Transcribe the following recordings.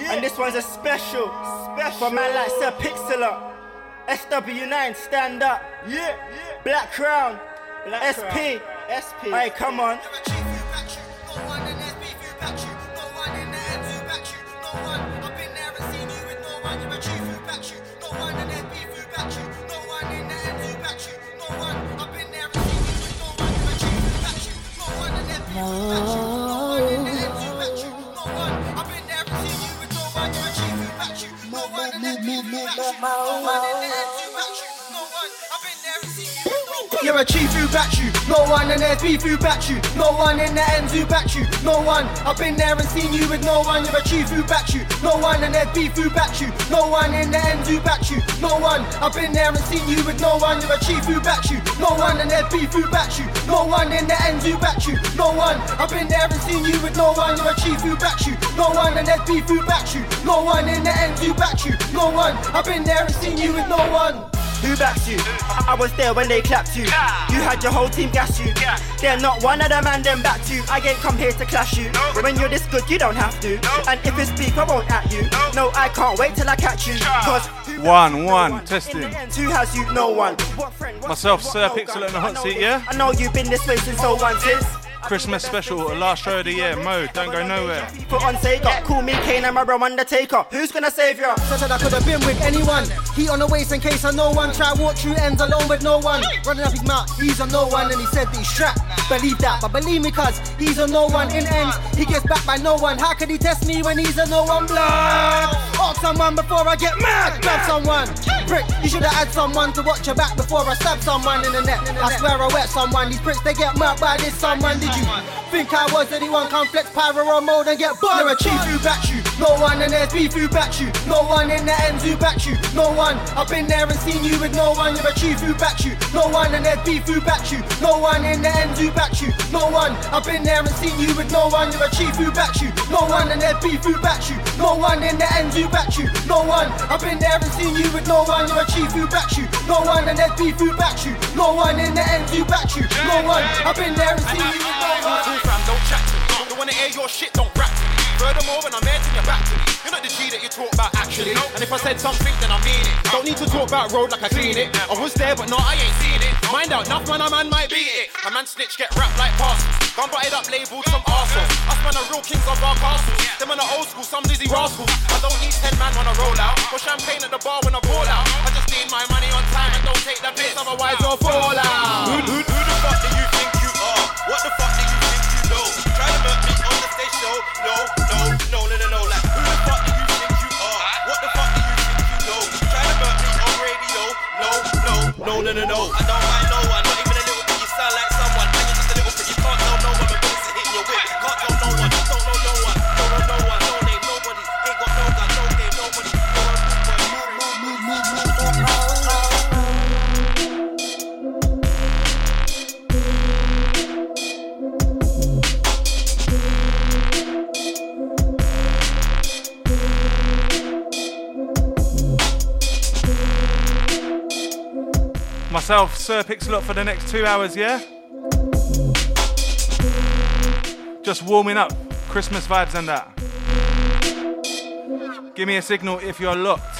Yeah. And this one's a special, special for man like Sir Pixalot. SW9, stand up. Yeah, yeah. Black Crown, Black SP, Crown. SP. Alright, come on. mo, mo. You're a chief who back you. No one in there's beef who back you. No one in the ends who back you. No one. I've been there and seen you with no one. You're a chief who back you. No one in there's beef who back you. No one in the ends who back you. No one. I've been there and seen you with no one. You're a chief who back you. No one in there's beef who back you. No one in the ends who back you. No one. I've been there and seen you with no one. You're a chief who back you. No one in there's beef who back you. No one in the ends who back you. No one. I've been there and seen you with no one. Who backs you? I was there when they clapped you. You had your whole team gas you. They're not one of them and them back you. I ain't come here to clash you. When you're this good, you don't have to. And if it's speak, I won't at you. No, I can't wait till I catch you. Cause one, one, testing. Who has you? No one. Myself, Sir Pixel in the hot seat, yeah? I know you've been this way since oh so once is. Christmas special, last show of the year. Mo, don't go nowhere. Put on Sega, call me Kane, I'm a bro Undertaker. Who's gonna save you? I said I could have been with anyone. Heat on the waist in case of no one. Try walk through ends alone with no one. Running up his mouth, he's a no one, and he said that he's strapped. Believe that, but believe me, cuz he's a no one in ends. He gets back by no one. How could he test me when he's a no one blood? Ask someone before I get mad. Grab someone. Prick, you should have had someone to watch your back before I stab someone in the neck. I swear I wet someone. These pricks, they get murked by this someone. Did you think I was anyone? Come flex pyro or mode and get bugged. You're a chief who backs you. No one in there's beef who backs you. No one in the ends who backs you. No one. I've been there and seen you with no one. You're a chief who backs you. No one in there's beef who backs you. No one in the ends who backs you. No one. I've been there and seen you with no one. You're a chief who backs you. No one in there's beef who backs you. No one in the ends who backs you. No one. I've been there and seen you with no one. You're chief who backs you. No one in there's beef who backs you. No one in the ends who backs you. No one. I've been there and seen you don't chat to me. Don't wanna hear your shit, don't rap. Furthermore, when I'm turn your back. You're not the G that you talk about actually. And if I said something, then I mean it. Don't need to talk about road like I clean it. I was there, but no, I ain't seen it. Mind out, enough man, a man might beat it. A man snitch get wrapped like parcels. Gun butted up, labeled some arseholes. Us man are real kings of our castles. Them on the old school, some dizzy rascals. I don't need 10 man when I roll out. Got champagne at the bar when I ball out. I just need my money on time and don't take the piss, otherwise I'll fall out. Who, who, who the fuck do you? What the fuck do you think you know? Try to murk me on the stage show. No, no, no, no, no, no. Like, who the fuck do you think you are? What the fuck do you think you know? Try to murk me on radio. No, no, no, no, no, no. I don't mind Myself, Sir Pixel up for the next two hours, yeah? Just warming up, Christmas vibes and that. Give me a signal if you're locked.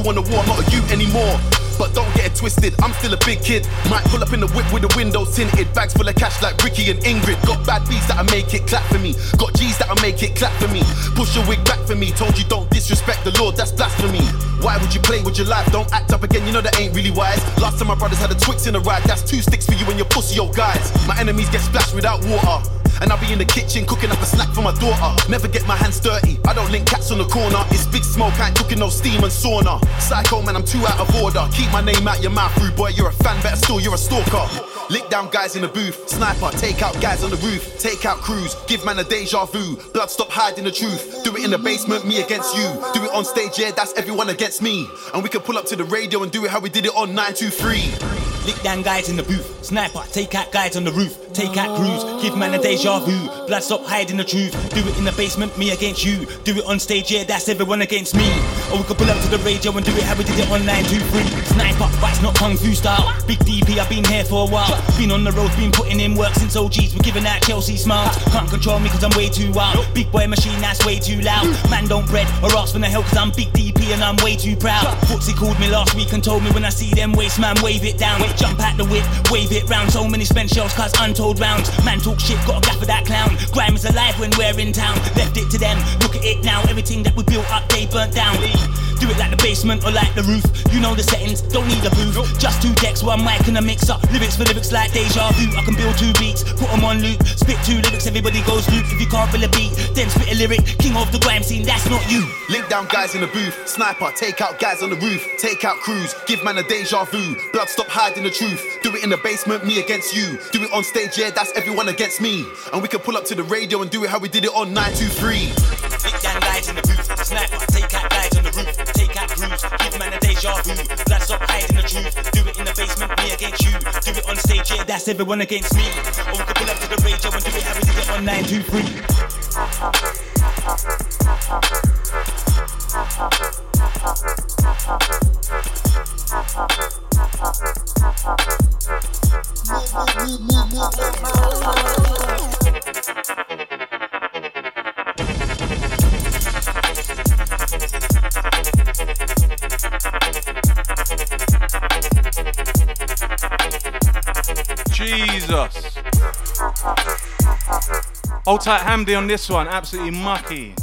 Who won the war, not a you anymore. But don't get it twisted, I'm still a big kid. Might pull up in the whip with the windows tinted. Bags full of cash like Ricky and Ingrid. Got bad beats that'll make it clap for me. Got G's that'll make it clap for me. Push your wig back for me. Told you don't disrespect the Lord, that's blasphemy. Why would you play with your life? Don't act up again, you know that ain't really wise. Last time my brothers had a Twix in a ride, that's two sticks for you and your pussy old guys. My enemies get splashed without water. And I'll be in the kitchen cooking up a snack for my daughter. Never get my hands dirty. I don't link cats on the corner. It's big smoke, I ain't cooking no steam and sauna. Psycho man, I'm too out of order. Keep my name out your mouth, rude boy. You're a fan, better still, you're a stalker. Lick down guys in the booth. Sniper, take out guys on the roof. Take out crews. Give man a deja vu. Blood, stop hiding the truth. Do it in the basement, me against you. Do it on stage, yeah, that's everyone against me. And we can pull up to the radio and do it how we did it on 923. Lick down guys in the booth. Sniper, take out guys on the roof. Take out crews. Give man a deja vu. Blood, stop hiding the truth. Do it in the basement, me against you. Do it on stage, yeah, that's everyone against me. Or we could pull up to the radio and do it how we did it on 923. Sniper, but it's not kung fu style. Big DP, I've been here for a while. Been on the road, been putting in work since OGs. We're giving out Chelsea smiles. Can't control me cause I'm way too wild. Big boy machine, that's way too loud. Man don't bread or ask for the help cause I'm big DP and I'm way too proud. Footsie called me last week and told me when I see them waste man, wave it down. Jump out the whip, wave it round. So many spent shells cause untold rounds. Man talk shit, got a gaff for that clown. Grime is alive when we're in town. Left it to them, look at it now. Everything that we built up, they burnt down. Do it like the basement or like the roof. You know the settings, don't need a booth. Just two decks, one mic and a mixer. Lyrics for lyrics like deja vu. I can build two beats, put them on loop. Spit two lyrics, everybody goes loop. If you can't feel a beat, then spit a lyric. King of the grime scene, that's not you. Link down guys in the booth. Sniper, take out guys on the roof. Take out crews. Give man a deja vu. Blood, stop hiding the truth. Do it in the basement, me against you. Do it on stage, yeah, that's everyone against me. And we can pull up to the radio and do it how we did it on 923. Lick down guys in the booth. Sniper, deja vu. Blood, stop hiding the truth. Do it in the basement, me against you. Do it on stage, yeah, that's everyone against me. Or we could pull up to the radio and do it how we did it on 923. Jesus. Hold tight Hamdi on this one, absolutely mucky.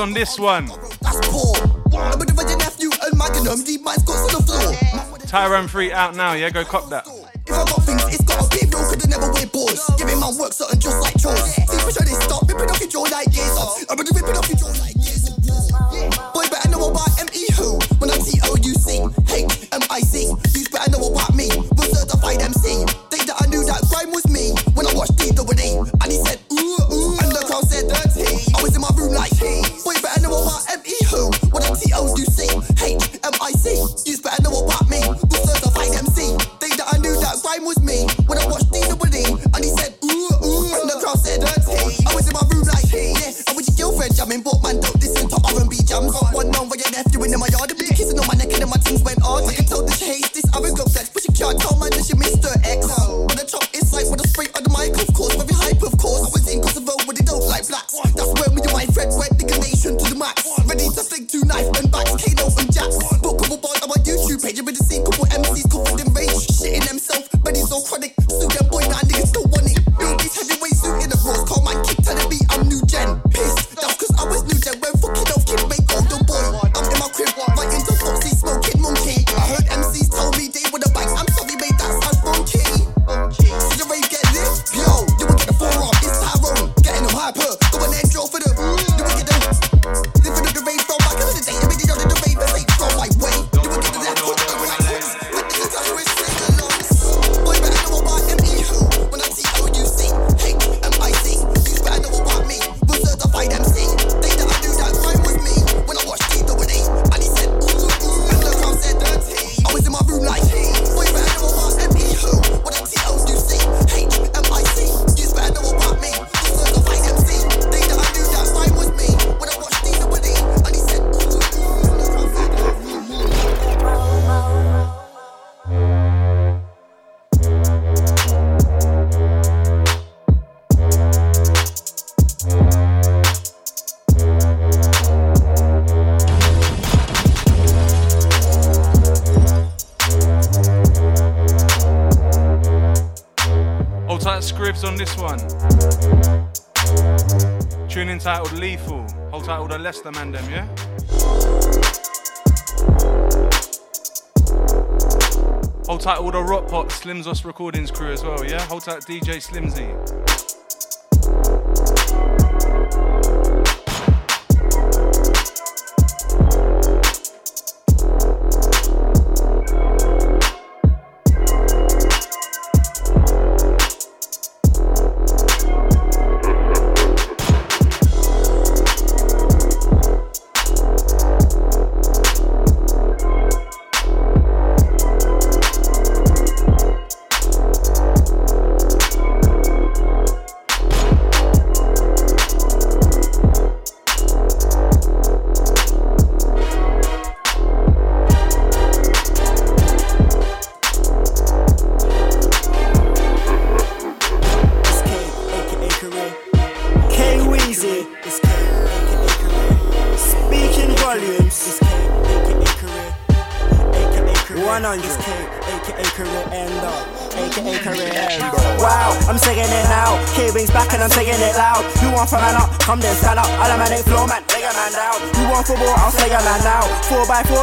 On this one. Tyrone 3 out now, yeah? Go cop that. Entitled Lethal. Hold title the Leicester man yeah? Hold title the Rock Pot Slimzos Recordings crew as well, yeah? Hold title DJ Slimzy.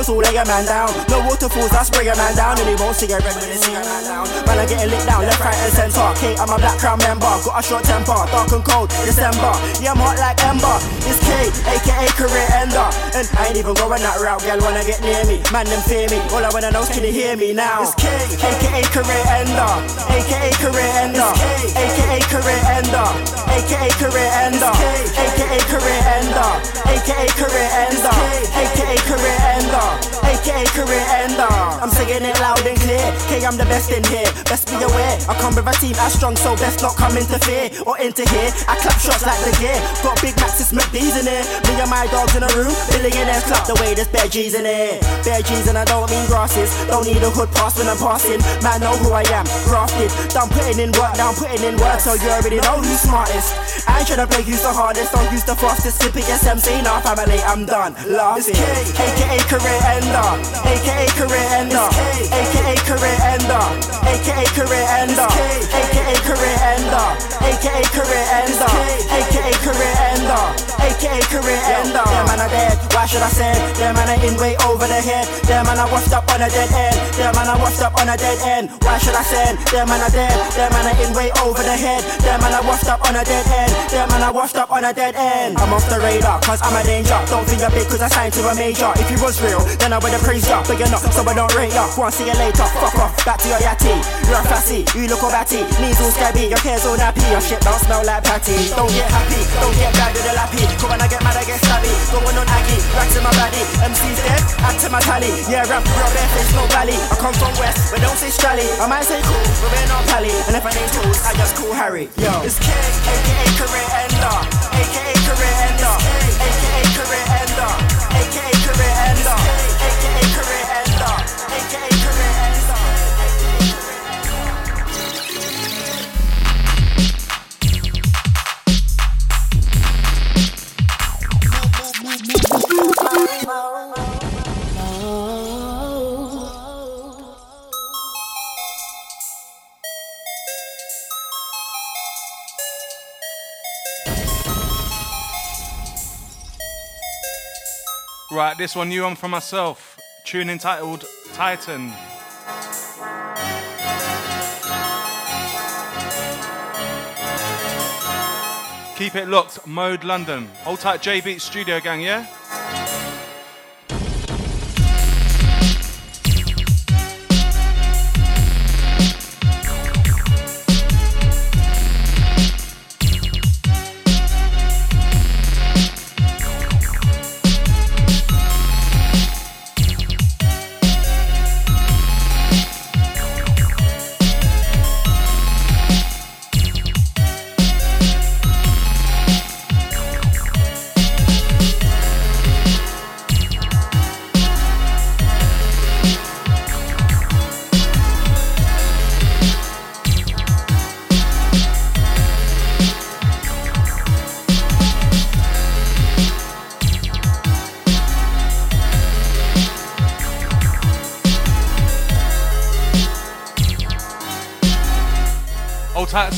So lay a man down. No waterfalls, I'll spray a man down. And he won't see a red when they see a man down. Man, I'm getting lit down, left, right, and center. K, I'm a black crown member. Got a short temper, dark and cold, December. Yeah, I'm hot like Ember. It's K, aka career ender. And I ain't even going that route, girl. Wanna get near me, man, them fear me. All I wanna know is can you hear me now? It's K, aka career ender. aka career ender. aka career ender. aka career ender. aka career ender. aka career ender. aka career ender. Aka career ender. I'm singing it loud and clear. K, I'm the best in here. Best be aware. I come with a team as strong, so best not come interfere or into here. I clap shots like the gear. Got big Maxis McD's in here. Me and my dogs in a room. Billionaires clap the way there's bare G's in here. Bare G's and I don't mean grasses. Don't need a hood pass when I'm passing. Man, know who I am. Grafted. Done putting in work, down putting in work, so you already know who's smartest. I ain't tryna play who's the hardest, don't use the fastest. Skipping SMC, now family, I'm done. Laughing. AKA career ender. AKA career ender. AKA career ender. AKA career ender. AKA career ender. AKA career ender. AKA career ender. AKA career ender. Them man are dead. Why should I say? Them man are in way over the head. Them man are washed up on a dead end. Them man are washed up on a dead end. Why should I say? Them man are dead. Them man are in way over the head. Them man are washed up on a dead end. Them man are washed up on a dead end. I'm off the radar, cause I'm a danger. Don't think you're big cause I signed to a major. If you was real, then I would've praised ya. But you're not, so I don't rate ya. Go on, see you later. Fuck off, back to your yatty. You're a fussy, you look all batty. Knees all scabby, your hair's all nappy. Your shit don't smell like patty. Don't get happy, don't get bad with the lappy. Cause when I get mad, I get stabby. Going on Aggie, racks in my body. MC's dead, add to my tally. Yeah, rap, real bare face, no valley. I come from west, but don't say strally. I might say cool, but we're not pally. And if I name tools, I just call Harry. Yo, it's K, aka career ender. AKA career ender. AKA career ender. AKA career ender. Right, this one new one for myself. Tune entitled Titan. Keep it locked, Mode London. Hold tight, J Beat Studio Gang, yeah?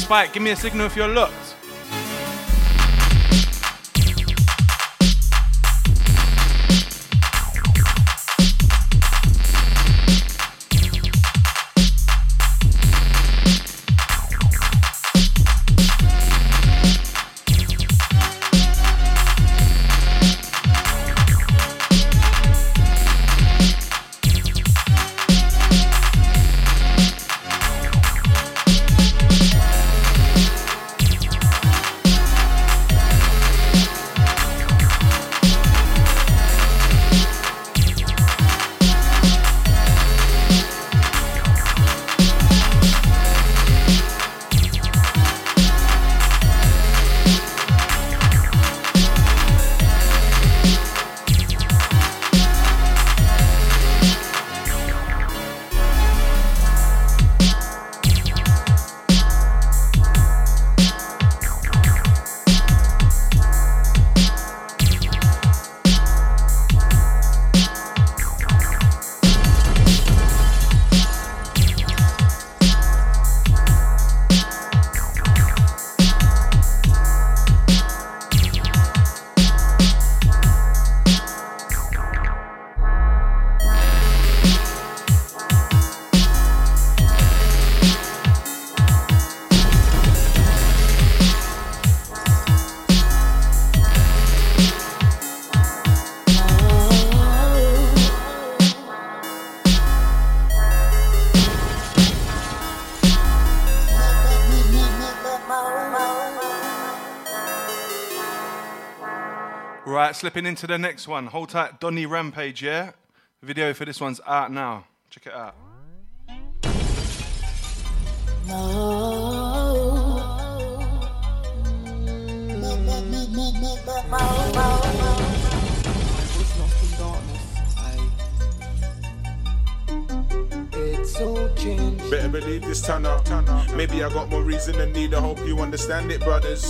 Spike. Give me a signal if you're looked. Slipping into the next one. Hold tight, Donny Rampage, yeah? The Video for this one's out now. Check it out. It's all changed. Better believe this turn up. Maybe I got more reason than need. I hope you understand it, brothers.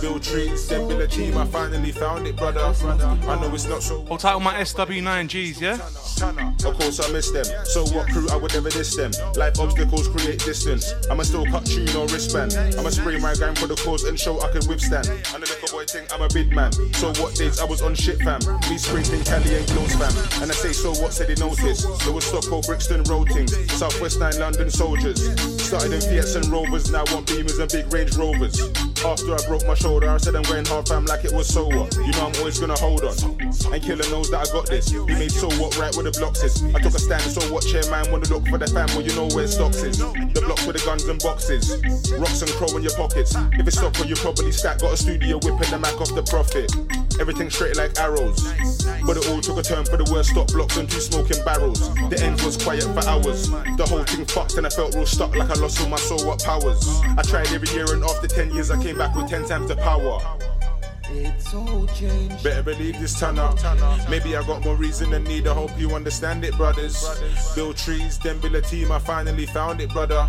Build trees, then build a team. I finally found it, brother. I know it's not so. Hold tight on my SW9Gs, yeah? Of course I miss them. So what crew? I would never diss them. Life obstacles create distance. I'ma still cut tune or wristband. I'ma spray my gang for the cause and show I can withstand. And the little boy think I'm a big man. So what days I was on shit fam. Me sprinting Cali and close fam. And I say so what said they noticed. There was Stockport, Brixton road things. Southwest 9 London soldiers. Started in Fiats and Rovers. Now want Beamers and big Range Rovers. After I broke my shoulder, I said I'm going hard fam like it was so what. You know I'm always gonna hold on. And Killer knows that I got this. He made so what right where the blocks is. I took a stand, so what chairman wanna look for the fam well you know where stocks is. The blocks with the guns and boxes. Rocks and crow in your pockets. If it's stock well you probably stack, got a studio whipping the Mac off the profit. Everything straight like arrows. But it all took a turn for the worst stop blocks and two smoking barrels. The end was quiet for hours. The whole thing fucked and I felt real stuck like I lost all my soul what powers. I tried every year and after 10 years I came back with 10 times the power. It's all changed. Better believe this turn up. Maybe I got more reason than need. I hope you understand it, brothers. Build trees, then build a team. I finally found it, brother.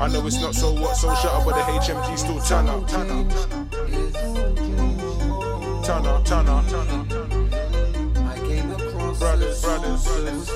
I know it's not so what, so shut up, but the HMG still turn up. Turn up. Turn up, turn up. I came across Brothers, soul brothers,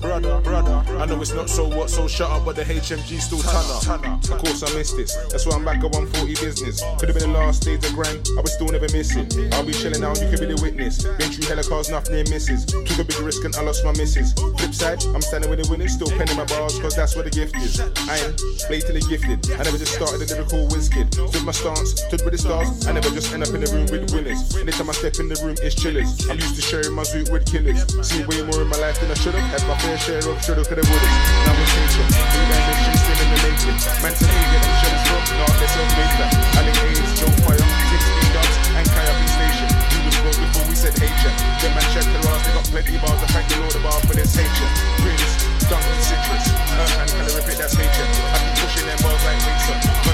that was lost in darkness. brother, brother. I know it's not so what, so shut up, but the HMG still turn up. Of course I missed this. That's why I'm back at 140 business. Could have been the last days of grind, I was still never missing. I'll be chilling now, you could be the witness. Been through hella cars, nothing near misses. Took a big risk and I lost my misses. Flip side, I'm standing with the winners, still penning my bars, cause that's where the gift is. I am blatantly gifted. I never just started a lyrical whiz kid. Stood my stance, stood with the stars. I never just end up in the room with winners. Anytime I step in the room, it's chillers. I'm used to sharing my zoot with killers. Seen way more in my life than I should've. Had my fair share of should've, could've, would've. Now it's nature. New ambition still in the making. Man to me, get them shells from. Nah, let's not make that. Ali Hayes, Joe Fire, 16 dubs, and Kaya B Station. You was broke before we said hate ya. Them man check the last, they got plenty bars. I thank the Lord above for this ya. Greatest, dunk citrus. Earth and calorific, that's nature. I keep pushing them bars like Mason.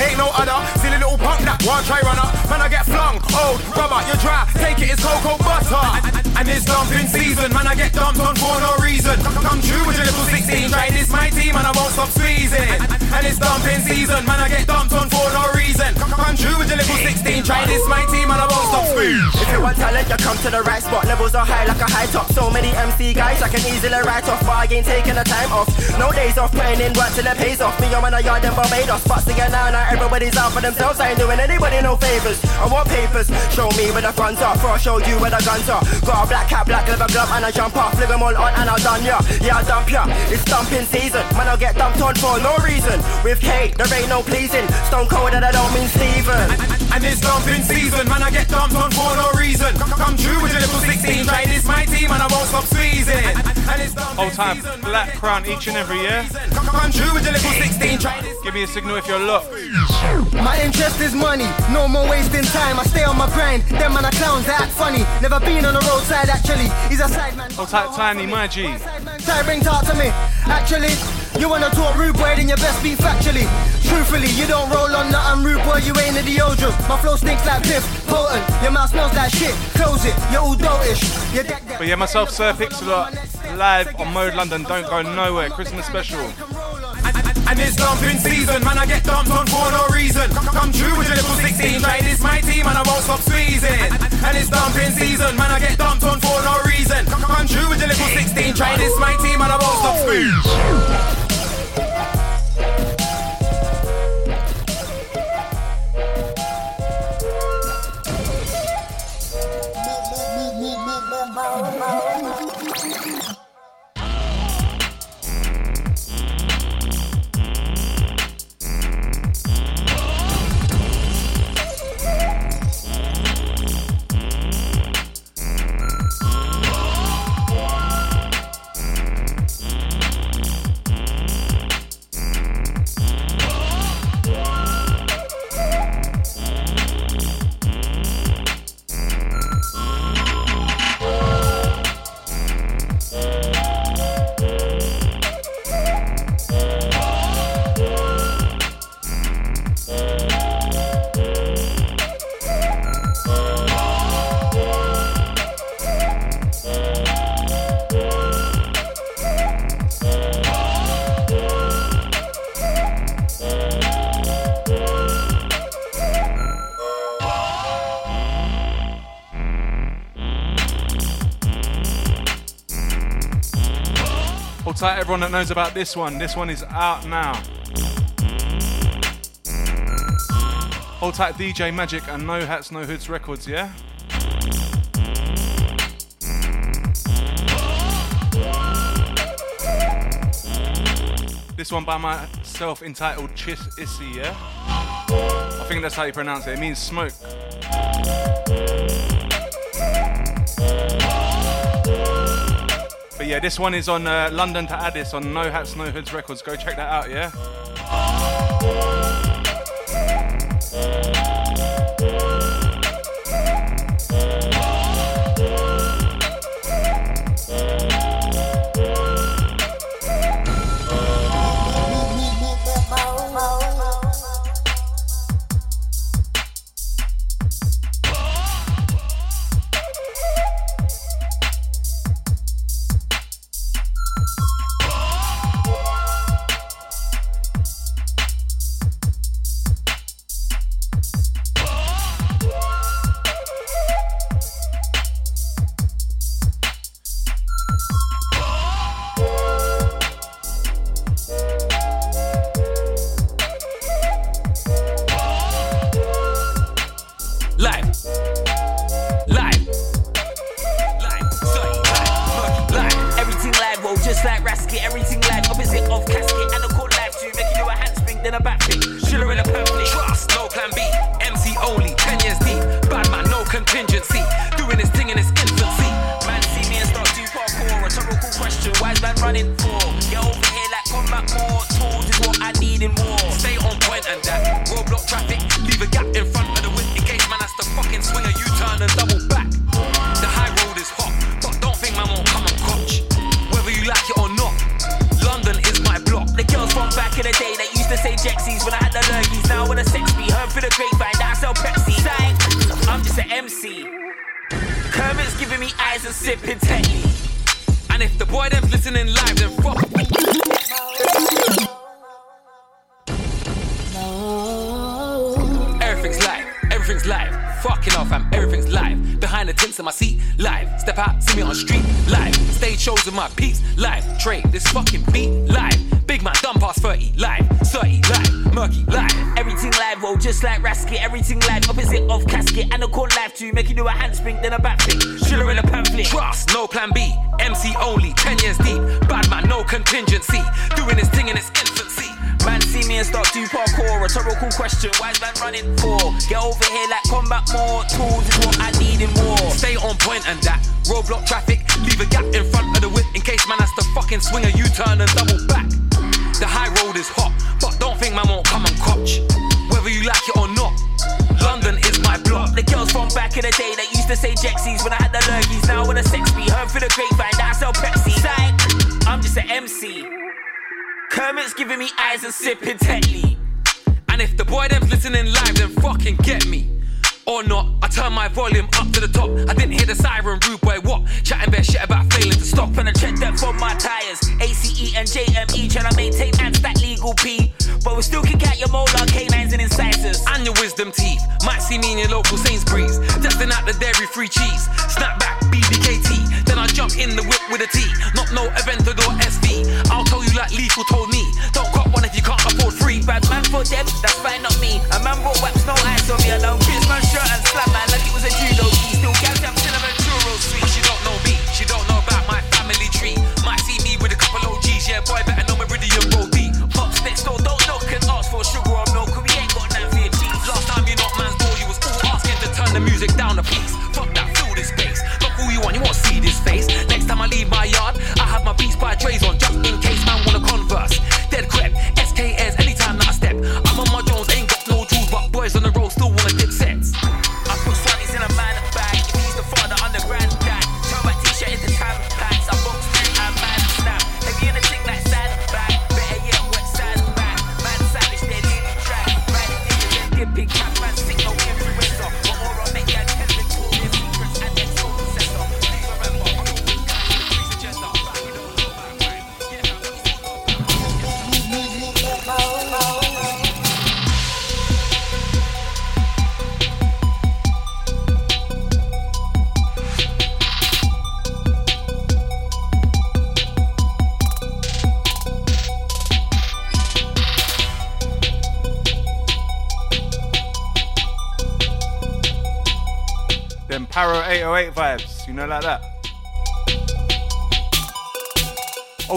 Ain't no other. Silly little punk that one try runner. Man, I get flung. Old rubber, you're dry. Take it, it's cocoa butter. And it's dumping season, man. I get dumped on for no reason. Come true with your little 16. Try this, my team, and I won't stop squeezing. And it's dumping season, man. I get dumped on for no reason. Come true with your little 16. Try this, my team, and I won't stop squeezing. If you want talent, you come to the right spot. Levels are high like a high top. So many MC guys I can easily write off, but I ain't taking the time off. No days off, playing in work till it pays off. Me, I'm on a yard in Barbados. But see now, now everybody's out for themselves. I ain't doing anybody no favors. I want papers. Show me where the guns are, before I show you where the guns are. Got a black cap, black leather glove, and I jump off. Flick 'em all on, and I'll done ya. Yeah, I dump ya. It's dumping season. Man, I'll get dumped on for no reason. With Kate, there ain't no pleasing. Stone cold, and I don't mean Steven. And it's dumping season, man. I get dumped on for no reason. Come true with your little 16. Try this, my team, and I won't stop squeezing. And it's dumping Whole time, black crown each and every year. Come true with your little 16. Try this. Give me a signal if you're locked. My interest is money, no more wasting time. I stay on my grind. Them man are clowns, they act funny. Never been on the roadside actually. He's a side man. Whole time, tiny, my G. Try bring talk to me. Actually, you wanna talk rude boy, then you best be factually. Truthfully, you don't roll on nothing rude boy, you ain't a deodorant. My flow stinks like piff, potent. Your mouth smells like shit. Close it, you're all dotish. You're deck deck. But yeah, myself, Sir Pixalot, live on Mode London. Don't go nowhere. Christmas special. And it's dumping season, man. I get dumped on for no reason. Come true with your little 16. Try this, my team, and I won't stop squeezing. And it's dumping season, man. I get dumped on for no reason. Come true with your little 16. Try this, my team, and I won't stop squeezing. shout out everyone that knows about this one. This one is out now. Hold tight DJ Magic and No Hats, No Hoods Records, yeah? This one by myself entitled Chis Issy, yeah? I think that's how you pronounce it. It means smoke. But yeah, this one is on uh, London to Addis on No Hats, No Hoods Records. Go check that out, yeah?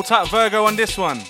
Type Virgo on this one.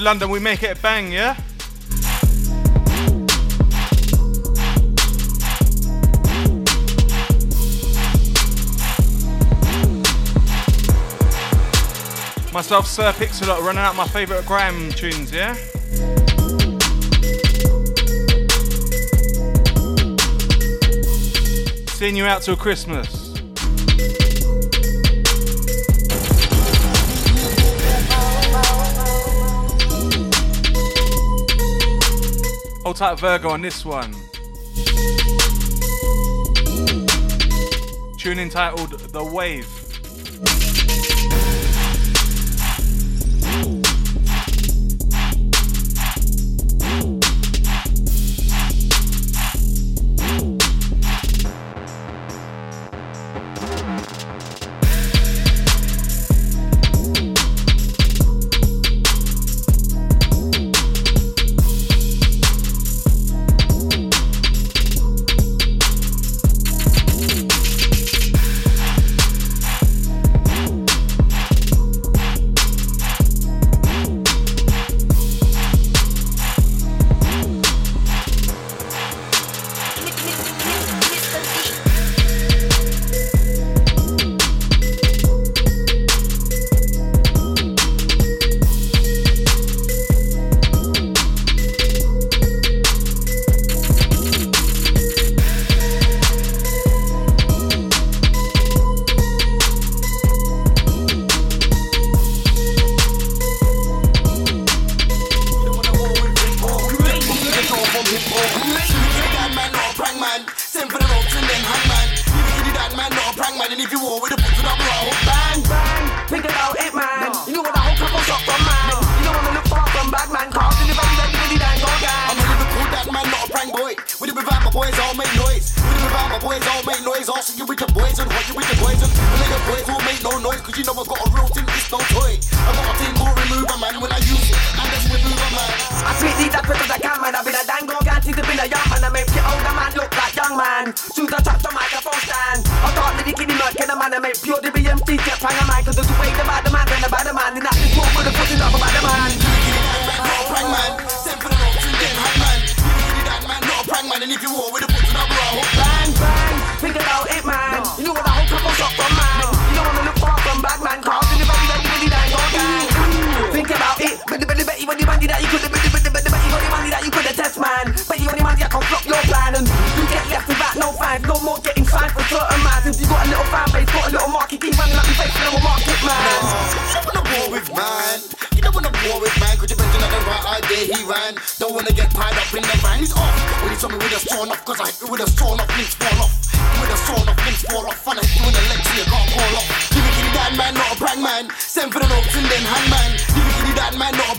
London, we make it bang, yeah? Myself, Sir Pixalot, running out my favourite grime tunes, yeah? Seeing you out till Christmas. Hold tight Virgo on this one. Tune entitled The Wave.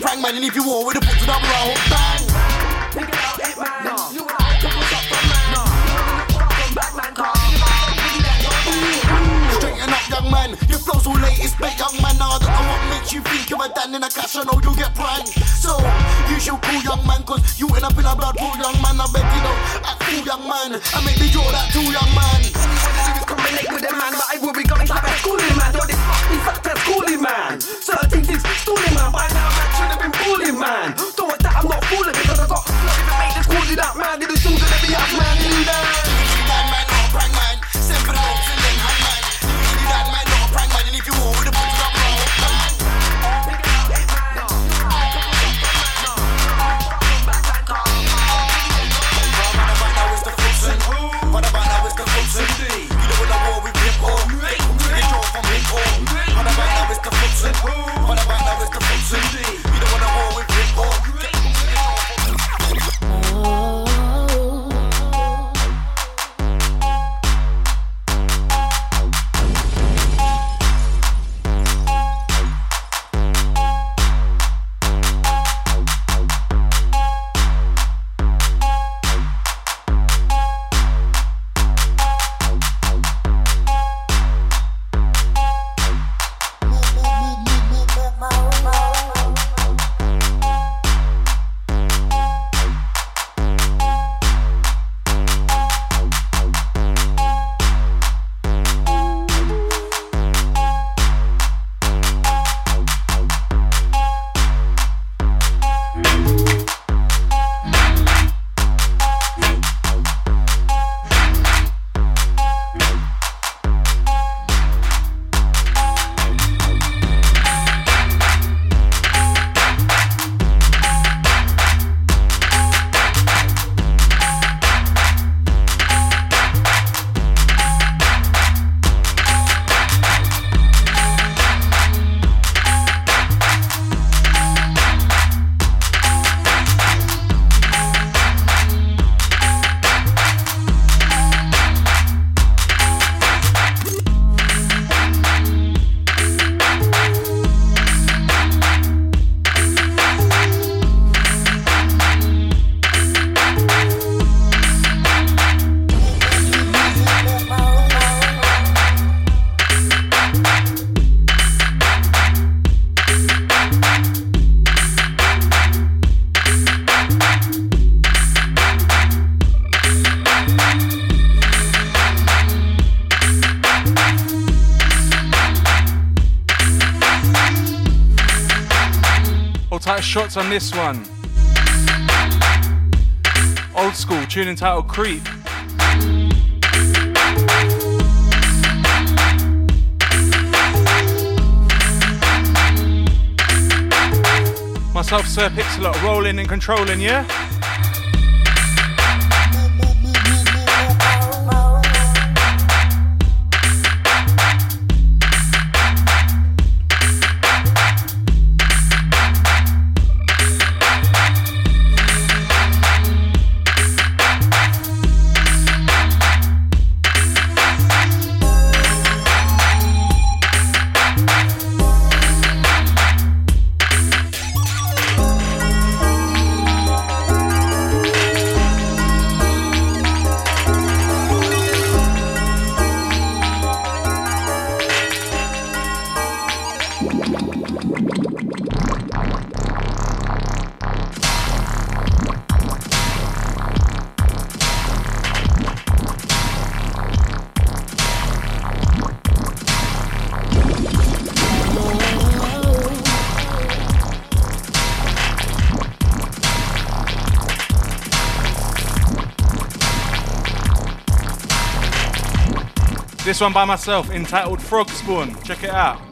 Prank man, and if you want, we'll put it up round. Bang! Man. Straighten up, young man. Your flow's all latest, big young man. Now that I what makes you think you're a dan in a cash, I know you get pranked. So, you should cool, young man, cause you end up in a blood pool, young man. I bet you know, I cool, young man. I make me draw that too, young man. Combinate with a man, but I will be going back at schooling, man. Yo, this fuck, this fuck, schooling, man. So I think things, schooling, man. By man. Don't act that I'm not fooling because I got not even made this call you that man. You're the assumes that every ass man. this one. Old school tune entitled Creep. Myself, Sir Pixalot, rolling and controlling, yeah? One by myself, entitled Frog Spawn. Check it out.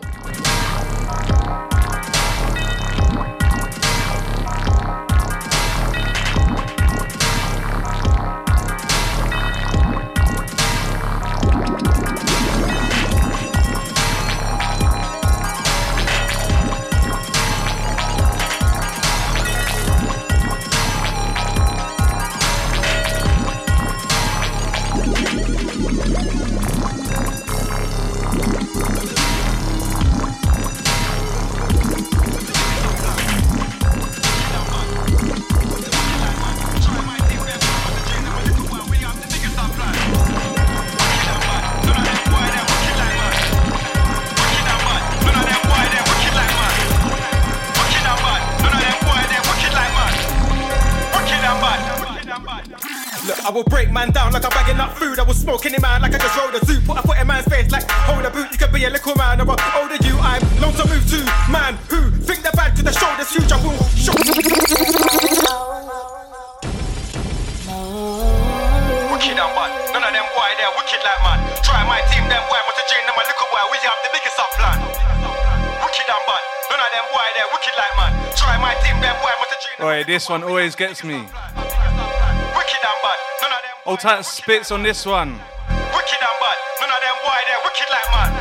This one always gets me. wicked and bad. None of them All tight spits on this one. wicked and bad. None of them boy they're wicked like man.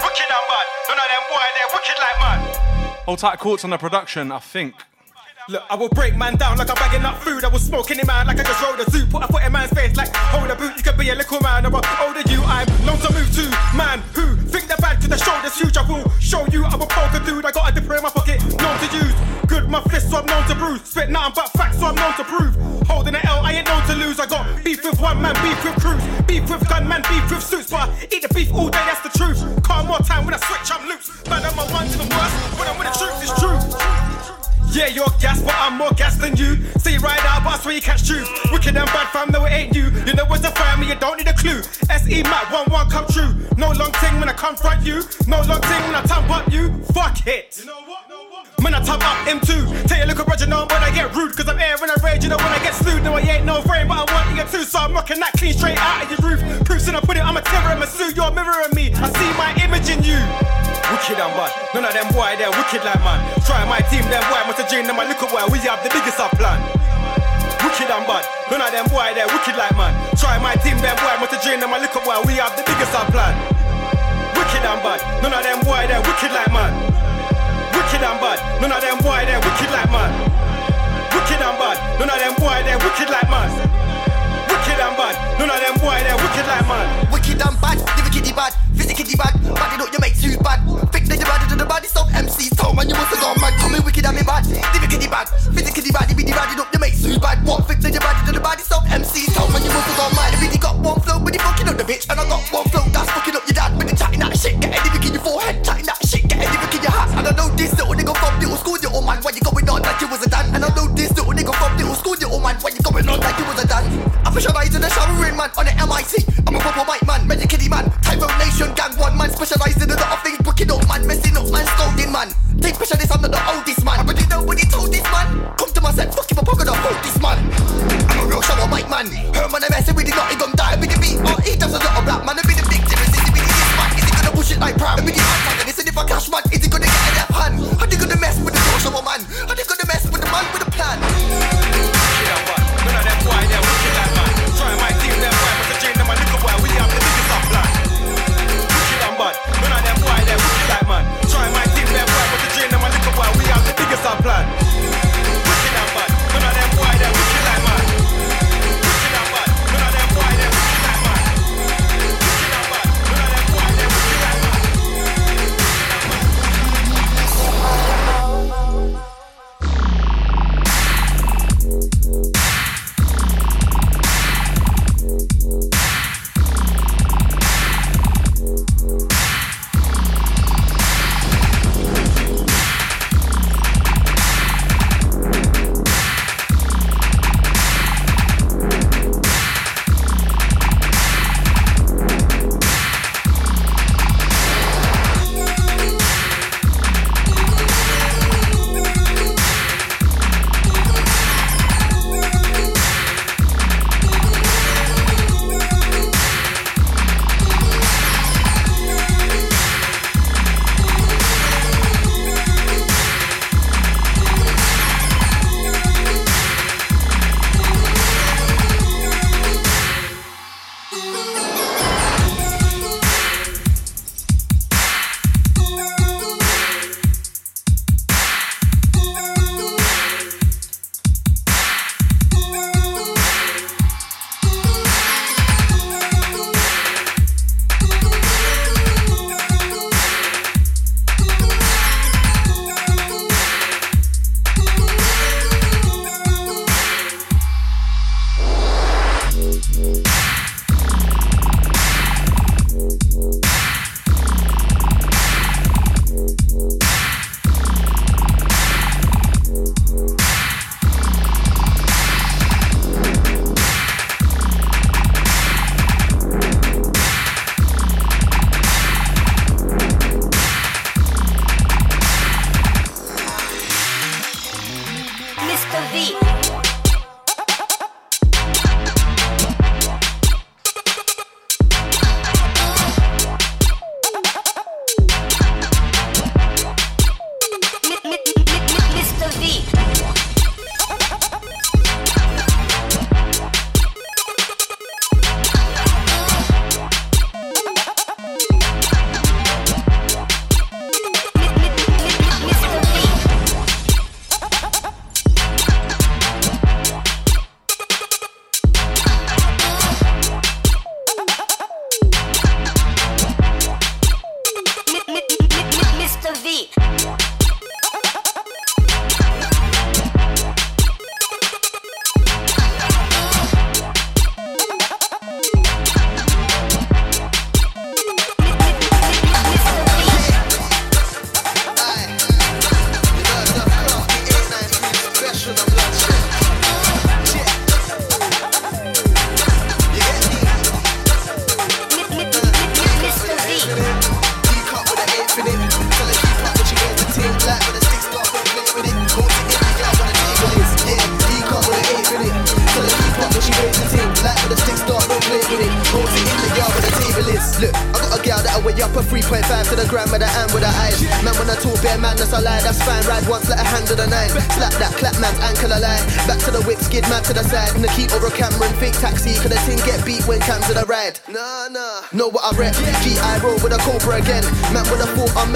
Wicked and bad. None of them boy they're wicked like man. All tight courts on the production, I think. Look, I will break man down like I'm bagging up food. I was smoking him man like I just rolled a zoo. Put a foot in man's face like hold a boot. You could be a little man or a older you. I'm known to move to man who think they're bad cause the shoulders huge. I will show you I'm a poker dude. I got a dipper in my pocket, known to use. My fist, so I'm known to bruise. Spit nothing but facts, so I'm known to prove. Holding an L, I ain't known to lose. I got beef with one man, beef with crews, beef with gunman, beef with suits. But I eat the beef all day, that's the truth. Call more time when I switch, I'm loose. Man, I'm a one to the worst. When I'm with the truth, it's true. Yeah, you're gas, but I'm more gas than you. See right out, but I swear you catch truth. Wicked and bad fam, no it ain't you. You know what's a family, you don't need a clue. SE Mac, 1 1 come true. No long thing when I confront you. No long thing when I thump up you. Fuck it. Man, I top up M2. Tell you, look at Roger, know when I get rude. Cause I'm air when I rage, you know when I get slewed. No, I ain't no frame, but I want you too. So I'm rocking that clean straight out of your roof. Proofs and I put it, I'm a terror, I'm a sue. You're mirroring me. I see my image in you. Wicked and bad. None of them boy, they're wicked like man. Try my team, them boy, must have them. I look at where we have the biggest up plan. Wicked and bad. None of them boy, they're wicked like man. Try my team, them boy, must have them. I look at where we have the biggest up plan. Wicked and bad. None of them boy, they're wicked like man. Wicked and bad. None of them boy, they're wicked like man. Wicked and bad. None of them boy, they're wicked like man. Wicked and bad. None of them boy, they're wicked like man. Wicked and bad, live kitty bad, physically bad, bad it up your mates who's bad. Fix the bad to the body, stop MCs, told man you must have gone mad. Call me wicked and me bad, live kitty bad, physically bad, if you divided up your mates who's bad. What fix the body to the body, stop MCs, told man you must have gone mad.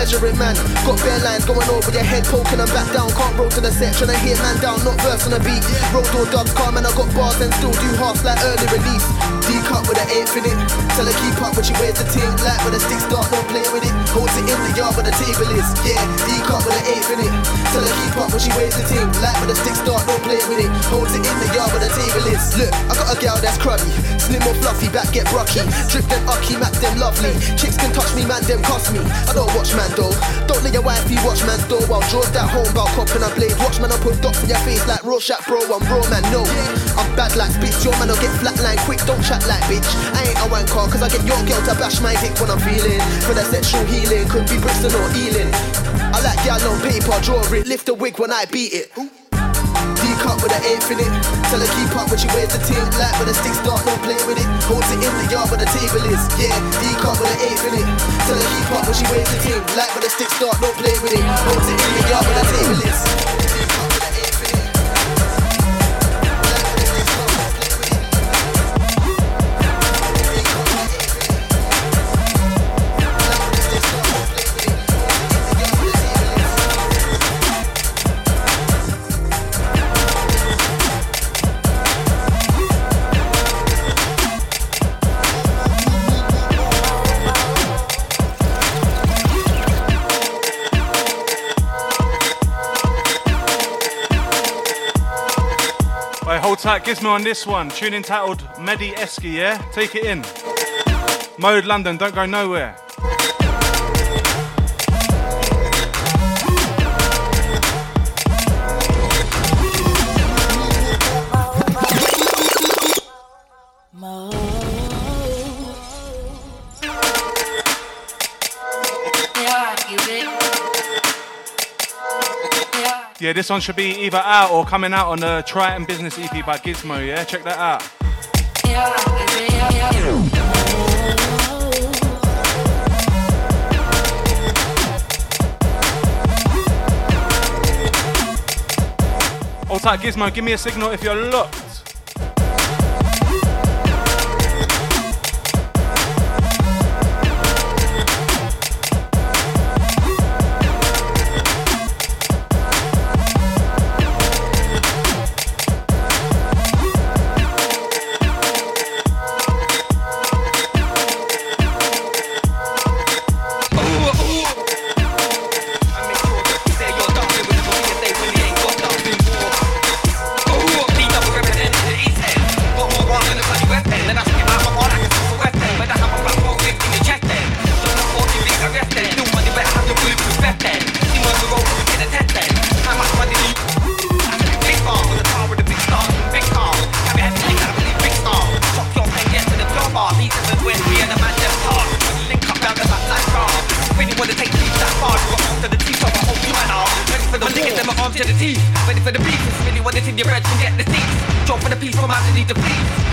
Measuring man. Got bare lines going over your head, poking them back down. Can't roll to the set, trying to hear man down, not verse on the beat. Roll door dubs, calm and I got bars and still do halves like early release. D cut with an eighth in it. Tell her keep up when she wears the ting. Like when the sticks start, don't play with it. Holds it in the yard where the table is. Yeah, D cut with an eighth in it. Tell her keep up when she wears the ting. Like when the sticks start, don't play with it. Holds it in the yard where the table is. Look, I got a gal that's cruddy. Slim or fluffy, back get brocky. Drip them ucky, map them lovely. Chicks can touch me, man, them cost me. I don't watch man though. Don't let your wifey watch man's door while draws that home about cop and a blade. Watch man, I put dots in your face like Rorschach, bro. I'm bro, man, no. I'm bad like bitch, your man, I'll get flatline quick. Don't chat like bitch. I ain't a wanker, cause I get your girl to bash my dick when I'm feeling. For the sexual healing, could be Bristol or Ealing. I like y'all on paper, draw it, lift the wig when I beat it. D cup with an it. Tell her keep up when she wears the ting. Like when the sticks start, don't play with it. Holds it in the yard where the table is. Yeah, D cup with an it. Tell her keep up when she wears the ting. Like when the sticks start, don't play with it. Holds it in the yard where the table is. Tight Gizmo on this one. Tune entitled Medi Eski, yeah? Take it in. Mode London, don't go nowhere. Yeah, this one should be either out or coming out on the Triton Business EP by Gizmo, yeah? Check that out. Hold tight, Gizmo, give me a signal if you're locked.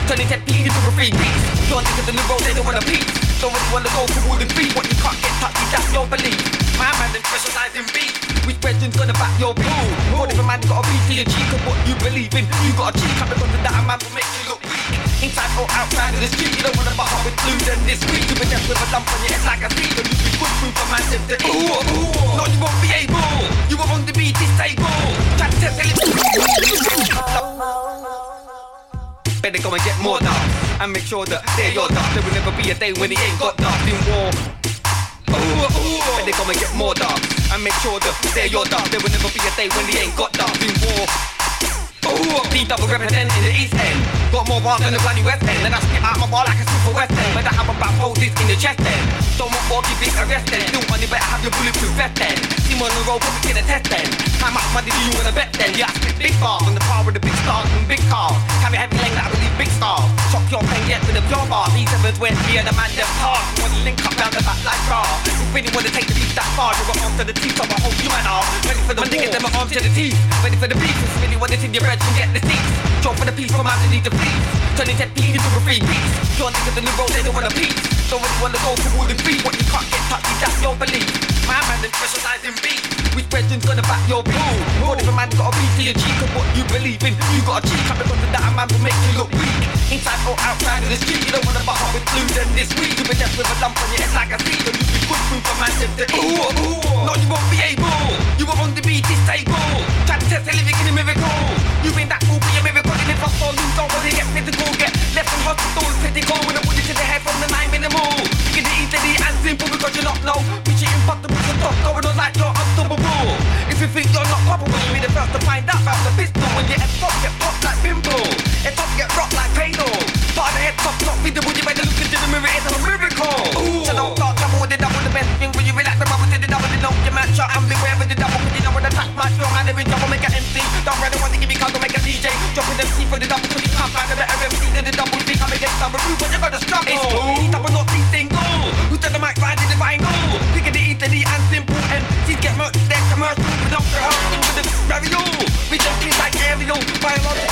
Turning 10 p into a free piece. Don't think of the road, they don't want a piece. Don't really wanna go for the free. What you can't get touched, that's your belief. My man is specialized in beat. Which bedroom's gonna back your blue? What if a man got a beat to your cheek of what you believe in? You got a cheek because of that a man will make you look weak. Inside or outside of the street, you don't wanna up with blues and this week. You've been left with a lump on your head like a seed. And you've been good food for man if they ooh, ooh. No, you won't be able. You were on the beat, disabled. Try to tell Better go and get more dogs and make sure that they're your dogs. There will never be a day when he ain't got in war. Ooh, ooh. Better go and get more dogs and make sure that they're your dogs. There will never be a day when he ain't got in war. Ooh, D double representing the East End. Got more bars than the bloody West End. Then I spit out my bar like a super West End. Better have about hold this in the chest end. Don't want more, keep it arrested. Still money, better have your bulletproof vest then. Team on the road, put in a test then. How much money do you wanna bet then? Yeah, I spit big bars on the power of the big stars and big cars. Carry heavy lane that I believe big stars. Your pen, get rid of your bar. These sevens went me and the man them hard. You wanna link up round the back like bra. You really wanna take the beat that far. You got arms to the teeth, so I hope you man are. Ready for the war. Niggas them are arms to the teeth. Ready for the beef. It's really want it in your bread, you get the seats. Drop for the piece from underneath the fleece. Turning 10 p into a free piece. Don't think of the road, they don't want a piece. Don't really wanna go for all the free. What you can't get touched, that's your belief. My man is specialized in beat. Which bedroom's gonna back your blue? What if a man got a beat to your cheek of what you believe in? You got a cheek up because of that a man will make you look weak. Inside or outside of the street, you don't wanna butt up with blues and this week. You've been left with a lump on your head like a seed. And you've been good food for man if they ooh, ooh. No, you won't be able. You were on the beat, disabled. Try to test a living in a miracle. You've been that will be a miracle. And if I fall, you don't want to get physical. Get left in hospital, critical. With a bullet to the head from the nine minimal. You it easily and simple because you're not. Bitch, you impossible to stop going on like unstoppable. Think you're not probable, you'll be the first to find out about the pistol. When your head top get popped like pimple. Head top get rocked like Payno. But the head top not visible, you better look into the mirror, it's a miracle. Ooh. So don't start trouble with the double, the best thing when you relax the bubble to the double, the know your man shot and beware with the double, cause you know when the attack my strong and every trouble make an MC. Don't really want to give me cargo, make a DJ. Dropping MC for the double, cause you can't find a better MC than the double. Think I'm against double but you gotta struggle. It's cool. Biological.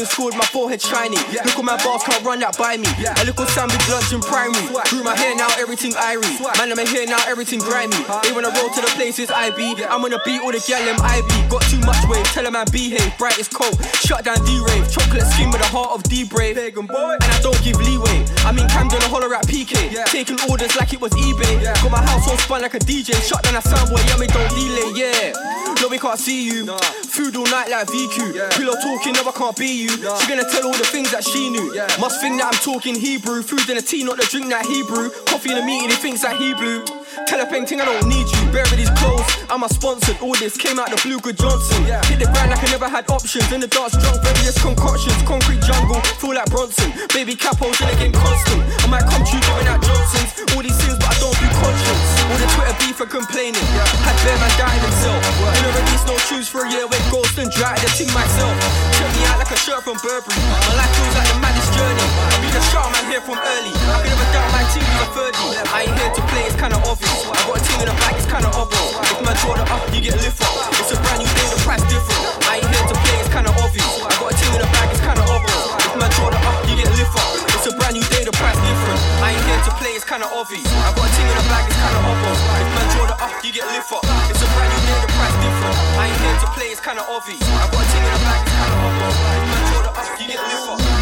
In school with my forehead shiny. Look at my bars, can't run that by me. I A little sandwich lunch in primary. Grew my hair now, everything irie. Man, I'm here now, everything grimy. They wanna roll to the places I be. I'm gonna beat all the gal them I be. Got too much wave, tell them I behave. Bright as coke, shut down D-Rave. Chocolate skin with a heart of D-Brave. And I don't give leeway. I'm in Camden, a holler at PK. Yeah. Taking orders like it was eBay. Got my house all spun like a DJ. Shut down a soundboy, yeah, me don't delay, yeah. No, we can't see you. Food all night like VQ. Pillow talking, no, I can't be you. She gonna tell all the things that she knew. Must think that I'm talking Hebrew. Food in a tea, not the drink that Hebrew. Coffee in a meeting, he thinks that he blew. Tell a painting, I don't need you. Bury these clothes, I'm a sponsored. All this came out the blue good Johnson. Hit the grind like I never had options. In the dance drunk, various concoctions. Concrete jungle, feel like Bronson. Baby capos in the game constant. I might come to you giving out Johnsons. All these things, but I don't do conscience. All the Twitter beef for complaining. Had bear man dying himself. Didn't release no shoes for a year with ghost and dry the thing myself. Check me out like a shirt from Burberry. My life feels like the maddest journey. I be the sharp man here from early. I can never doubt my team is a 30. I ain't here to play, it's kinda obvious. I got a team in the back, it's kinda obvious. If my draw up, you get lift up. It's a brand new day, the price different. I ain't here to play, it's kinda obvious. I got a team in the back, it's kinda obvious. If man draw up, you get up. It's a brand new day, the price different. I ain't here to play, it's kinda obvious. I got a team in the back, it's kinda obvious. If man draw up, you get up. It's a brand new day, the price different. I ain't here to play, it's kinda obvious. I got a team in the back, it's kinda obvious. If man draw up, you get lift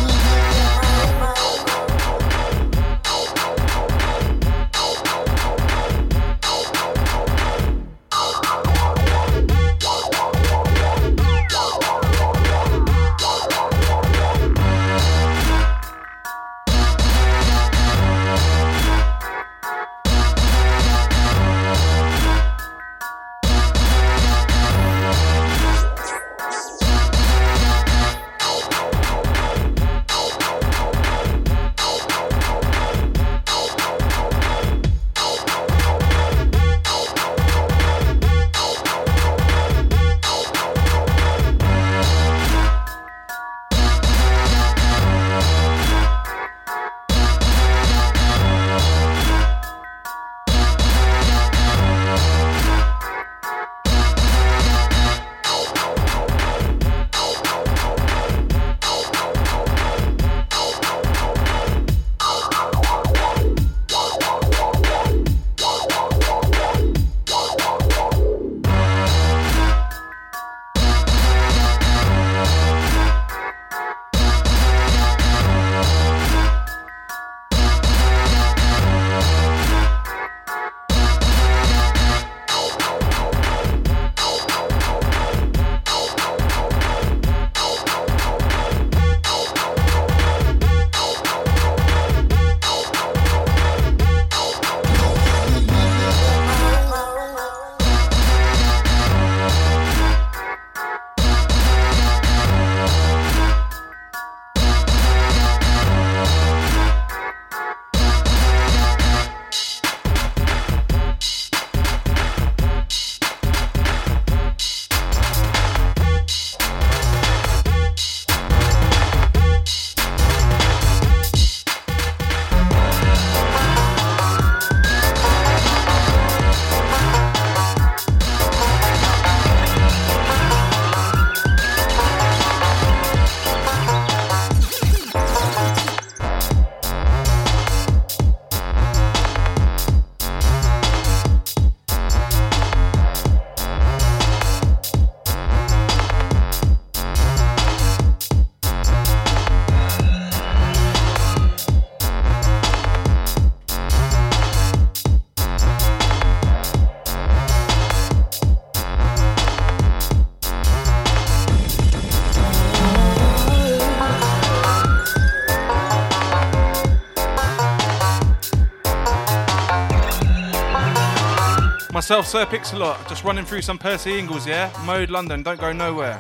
Myself, Sir Pixalot, just running through some Percy Ingles, yeah? Mode London, don't go nowhere.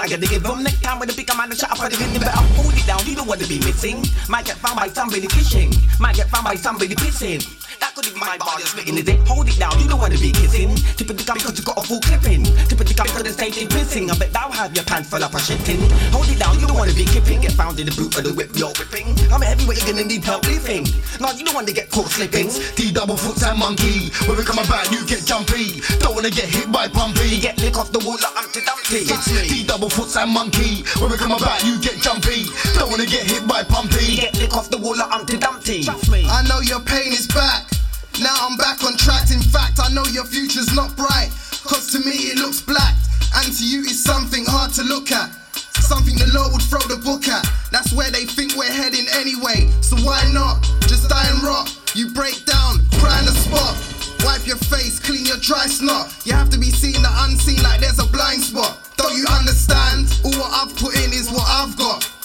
I gotta give 'em. Next time with a bigger man, shut up for the rhythm. Better hold it down, you don't wanna be missing. Might get found by somebody fishing. Might get found by somebody pissing. That could be my body spitting, is it? Hold it down, you don't wanna be kissing. Tip of the because you got a full clipping. Tip of the because the stage is missing. I bet thou have your pants full up of shitting. Hold it down, you don't wanna be kipping. Get found in the boot of the whip, you're whipping. I'm a heavyweight, you're gonna need help lifting. No, you don't wanna get caught slipping. D double foot and monkey. When we come about, you get jumpy. Don't wanna get hit by pumpy. You get lick off the wall like Humpty Dumpty. D double foot and monkey. When we come about, you get jumpy. Don't wanna get hit by pumpy. You get lick off the wall like Humpty Dumpty. I know your pain is back. Now I'm back on track. In fact, I know your future's not bright. Cause to me it looks black. And to you it's something hard to look at. Something the law would throw the book at. That's where they think we're heading anyway. So why not? Just die and rot. You break down, cry in the spot. Wipe your face, clean your dry snot. You have to be seeing the unseen like there's a blind spot. Don't you understand? All what I've put in is what I've got.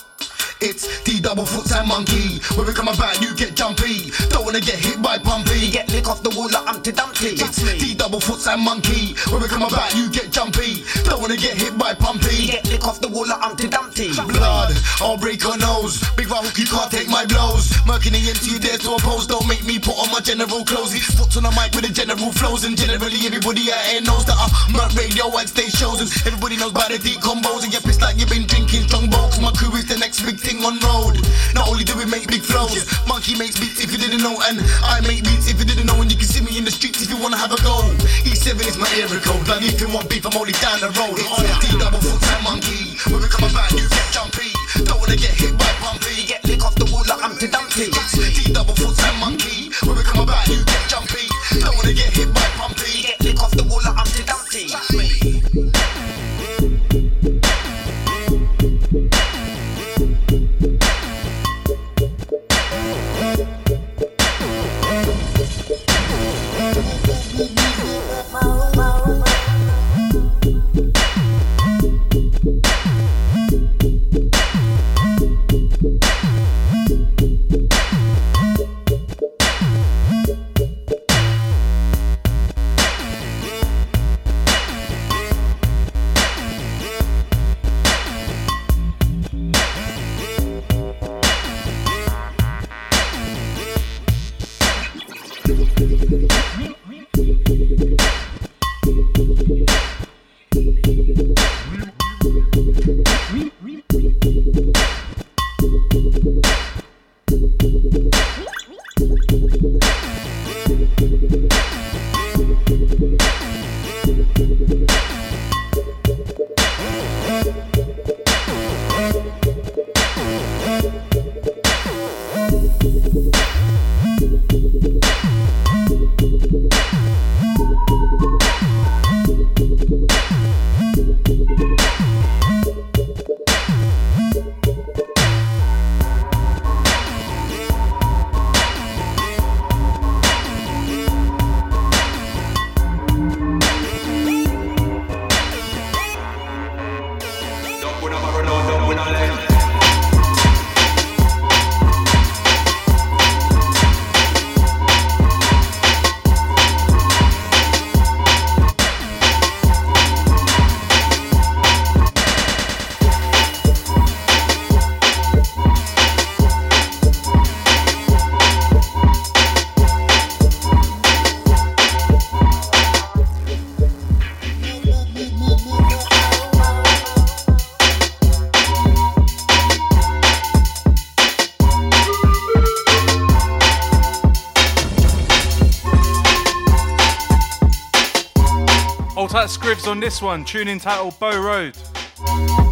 It's D double foot and monkey. When we come about, you get jumpy. Don't wanna get hit by pumpy. You get lick off the wall like Humpty Dumpty. It's D double foot and monkey. When we come about, you get jumpy. Don't wanna get hit by pumpy. You get lick off the wall like Humpty Dumpty. Blood, I'll break your nose. Big rock, you can't take my blows. Murking the you dare to oppose. Don't make me put on my general clothes. Foot on the mic with the general flows. And generally, everybody out here knows that I murk radio and stage shows. And everybody knows about the deep combos. And you're pissed like you've been drinking strong Cause my crew is the next big thing on road. Not only do we make big flows, Monkey makes beats if you didn't know, and I make beats if you didn't know. And you can see me in the streets if you wanna have a go. E7 is my area code. Like if you want beef, I'm only down the road. It's D double foot and monkey. When we come about, you get jumpy. Don't wanna get hit by pumpy. Get lick off the wall like Humpty Dumpty. It's D double foot and monkey. When we come about, you get jumpy. Don't wanna get hit by pumpy. Get lick off the wall like Humpty Dumpty. Bye. Old tight scribs on this one, tune entitled Bow Road.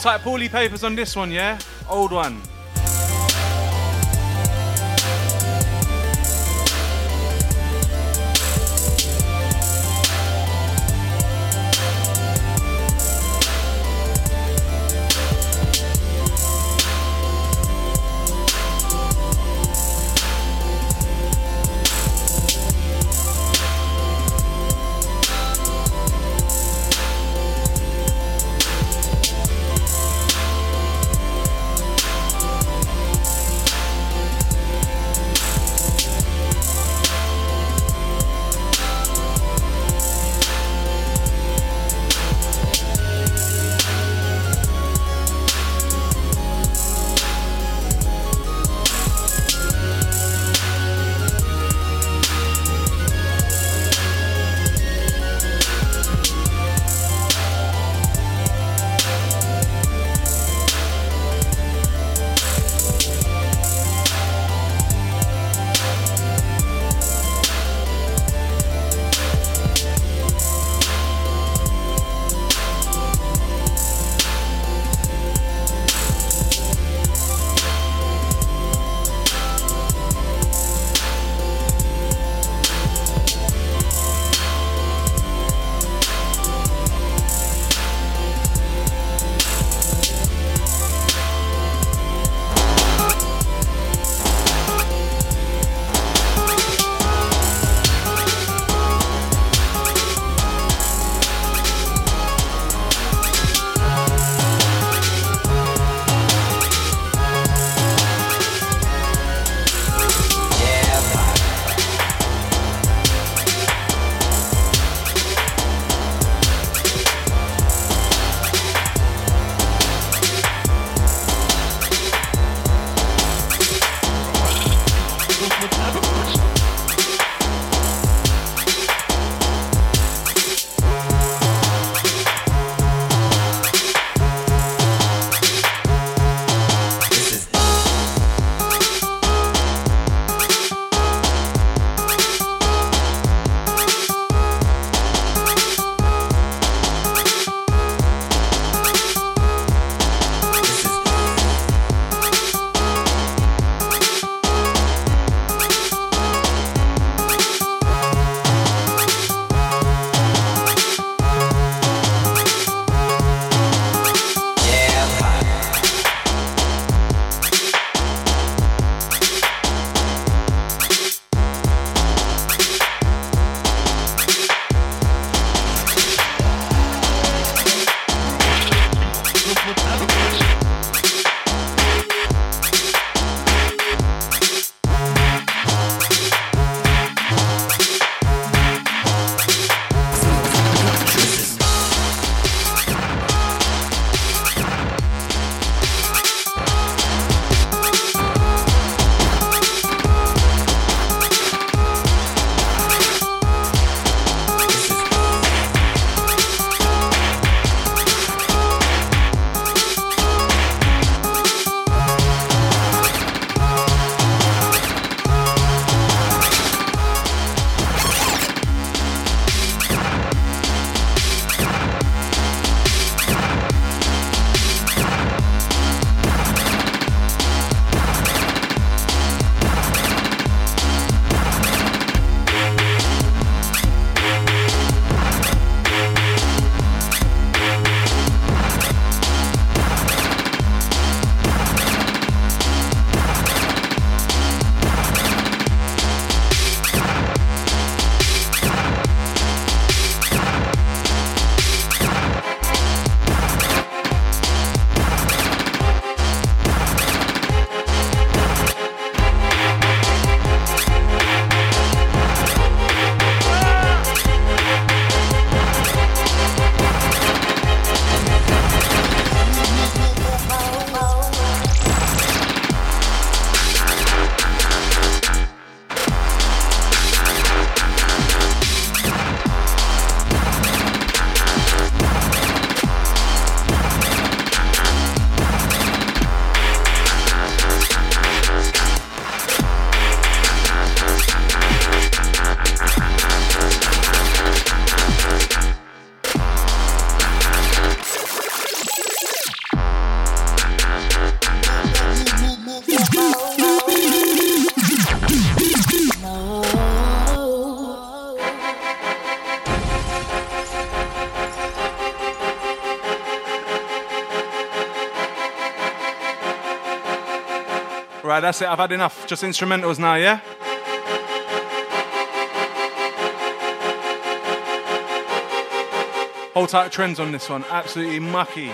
Type Paulie papers on this one, yeah? Old one. Right, that's it. I've had enough. Just instrumentals now, yeah? Hold tight trends on this one. Absolutely mucky.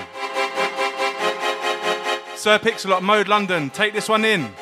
Sir Pixalot, Mode London. Take this one in.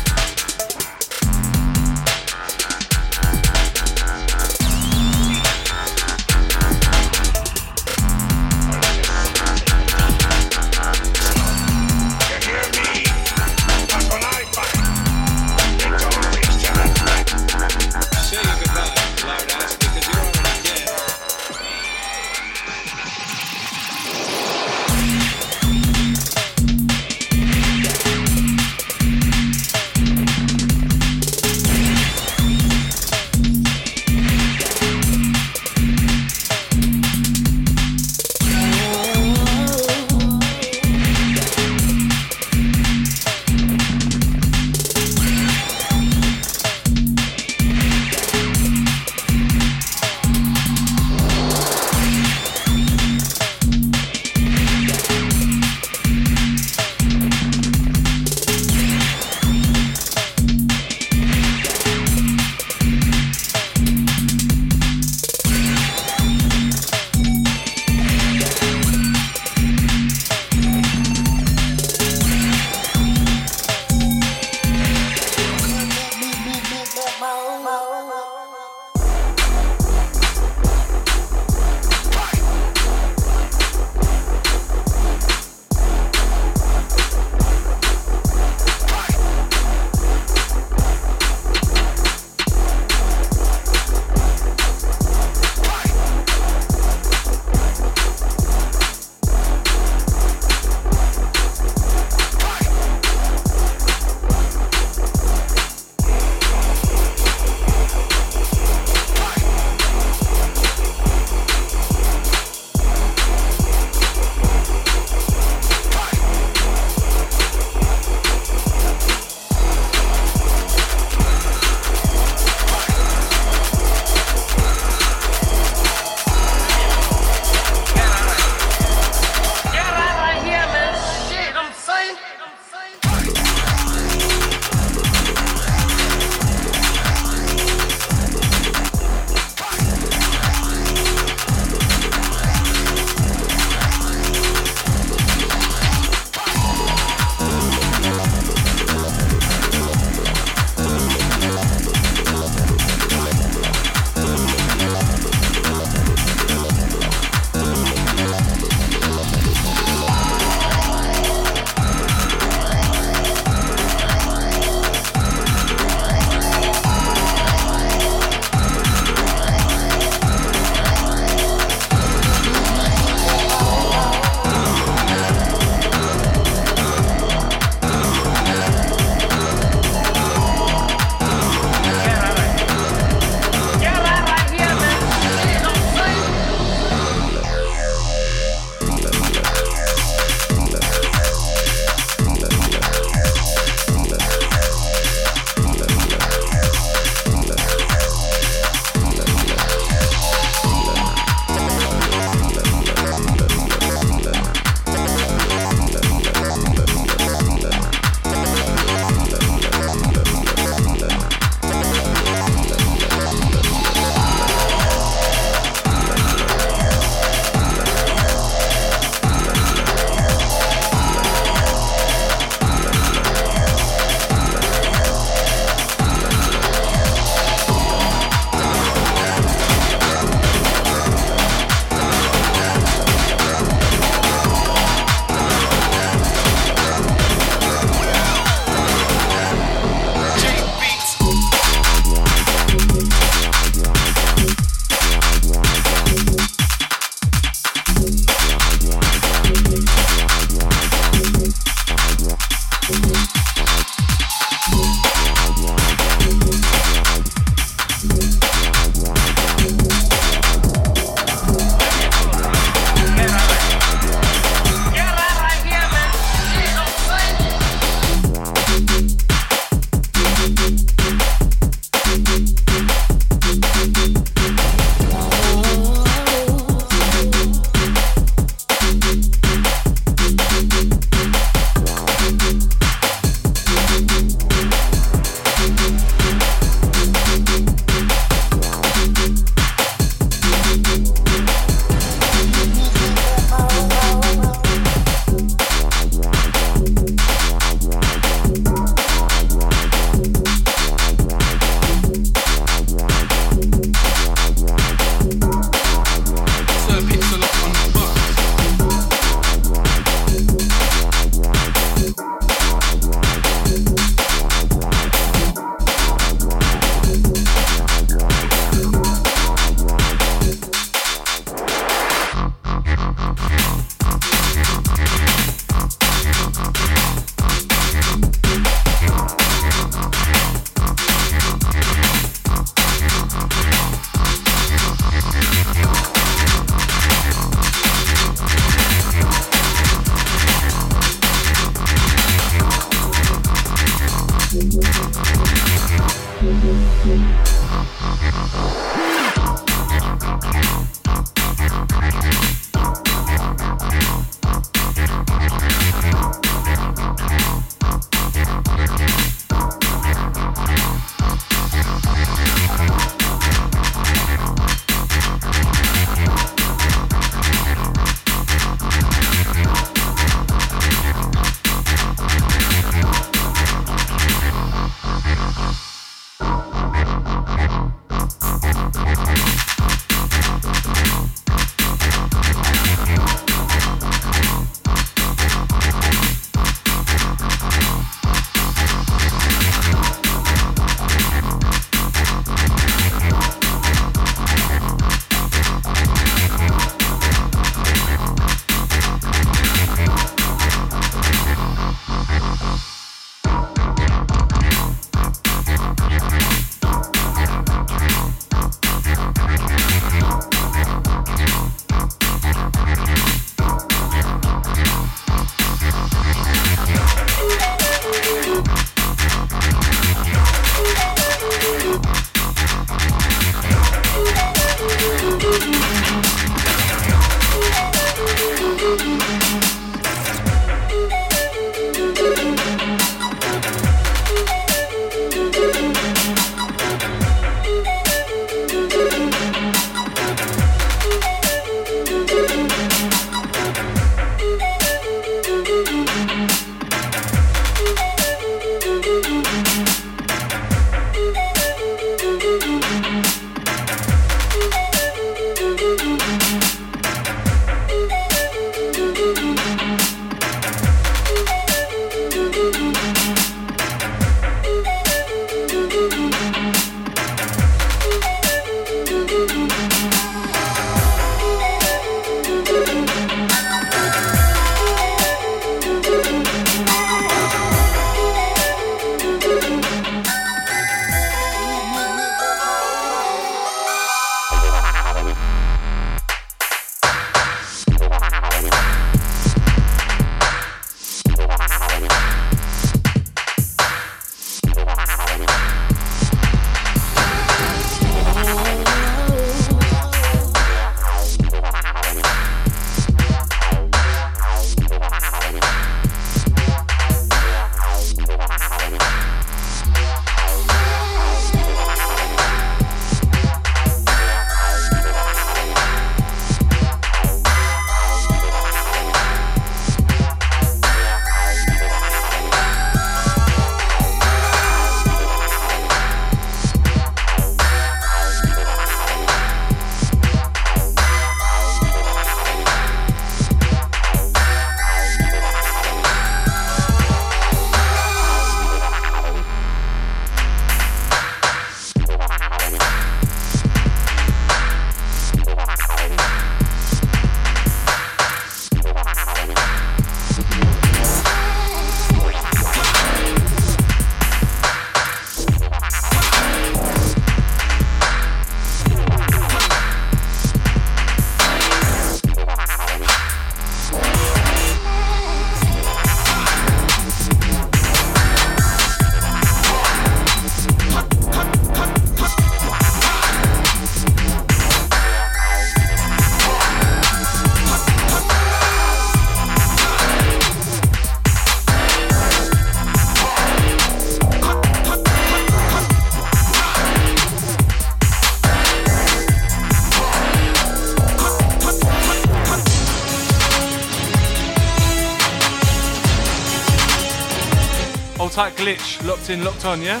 In, locked on, yeah?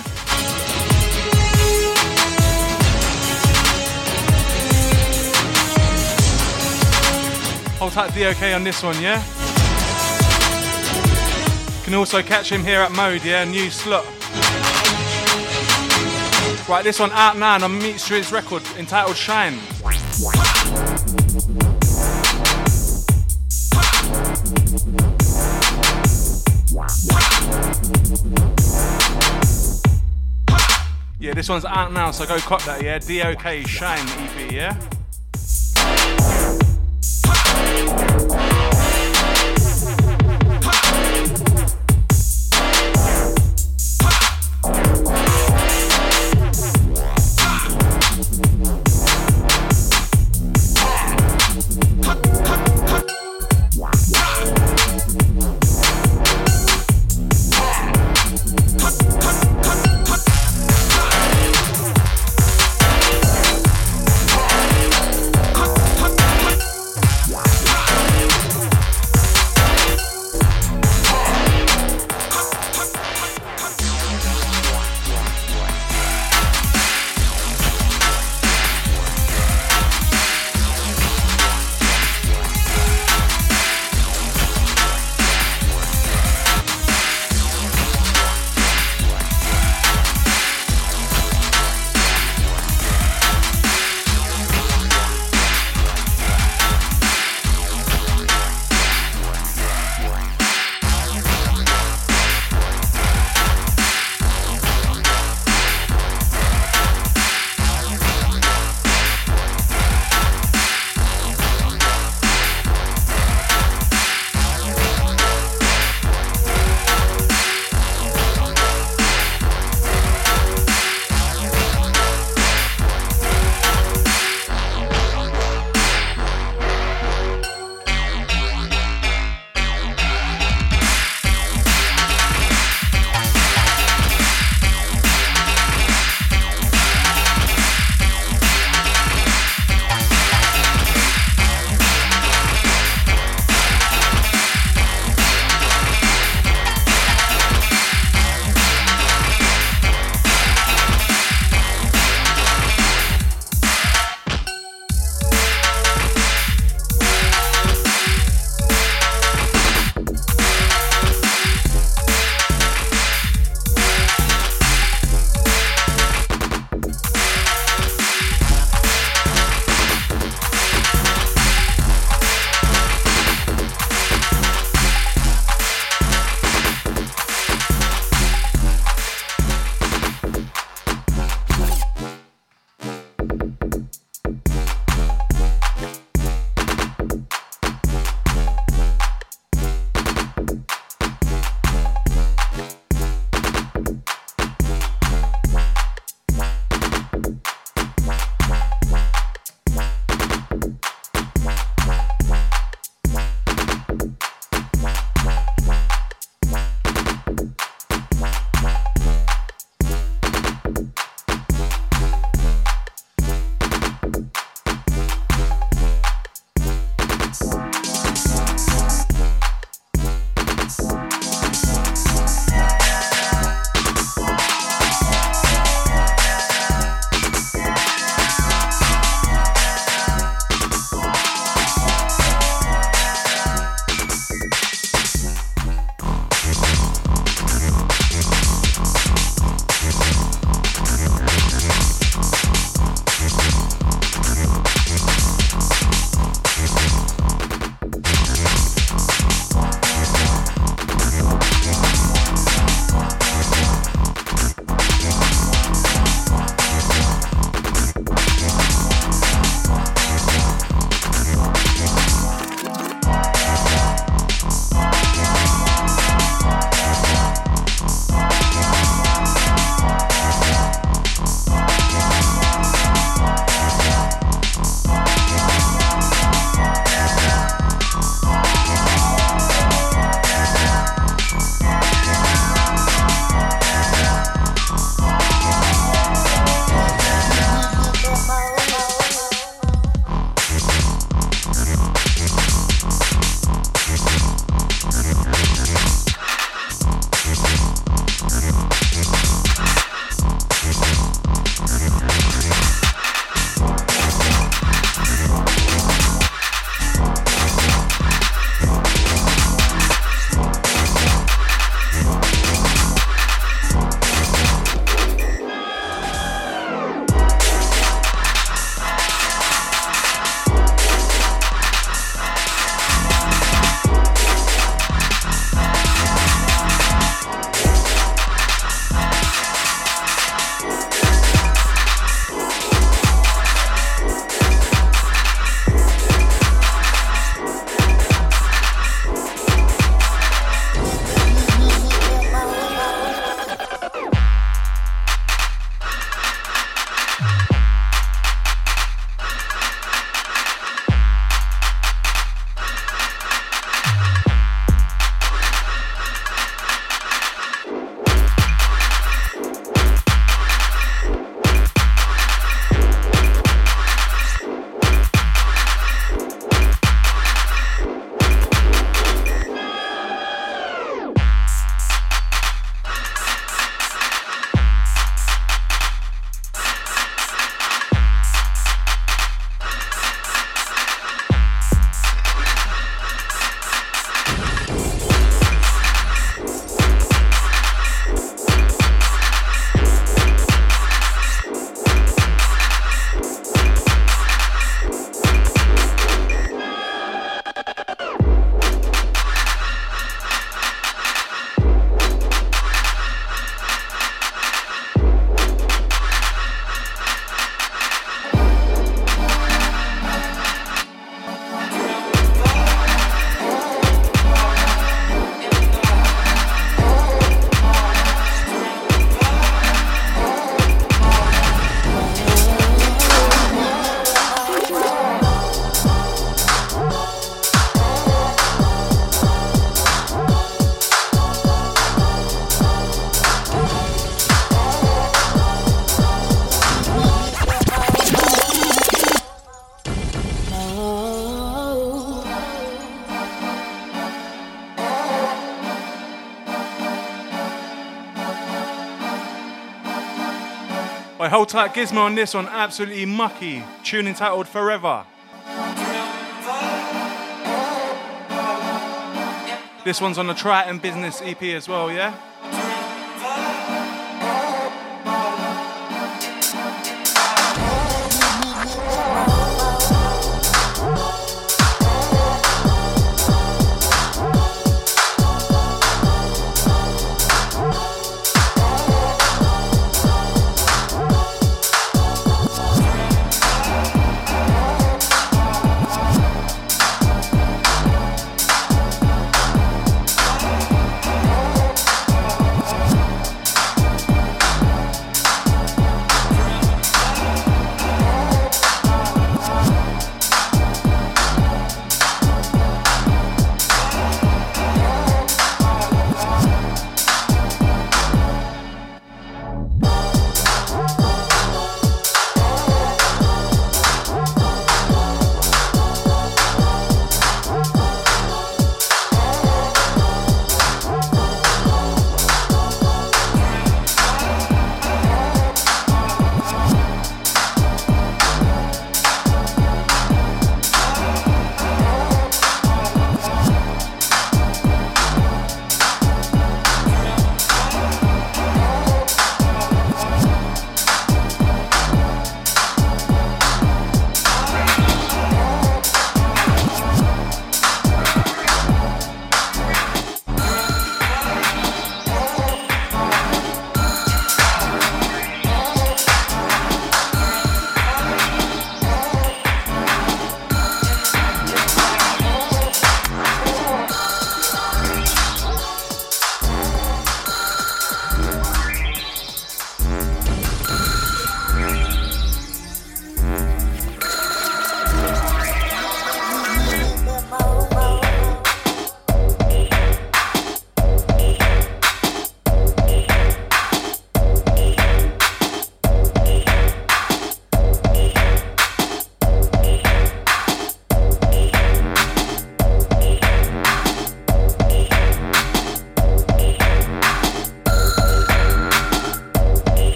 Hold tight, DOK on this one, yeah? Can also catch him here at Mode, yeah? New slot. Right, this one out now on Meat Streets record entitled Shine. This one's out now, so go cop that, yeah? DOK Shine EP, yeah? Hold tight, Gizmo on this one, absolutely mucky. Tune entitled Forever. This one's on the Triton Business EP as well, yeah?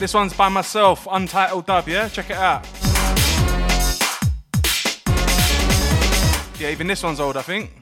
This one's by myself, untitled dub, yeah? Check it out. Yeah, even this one's old, I think.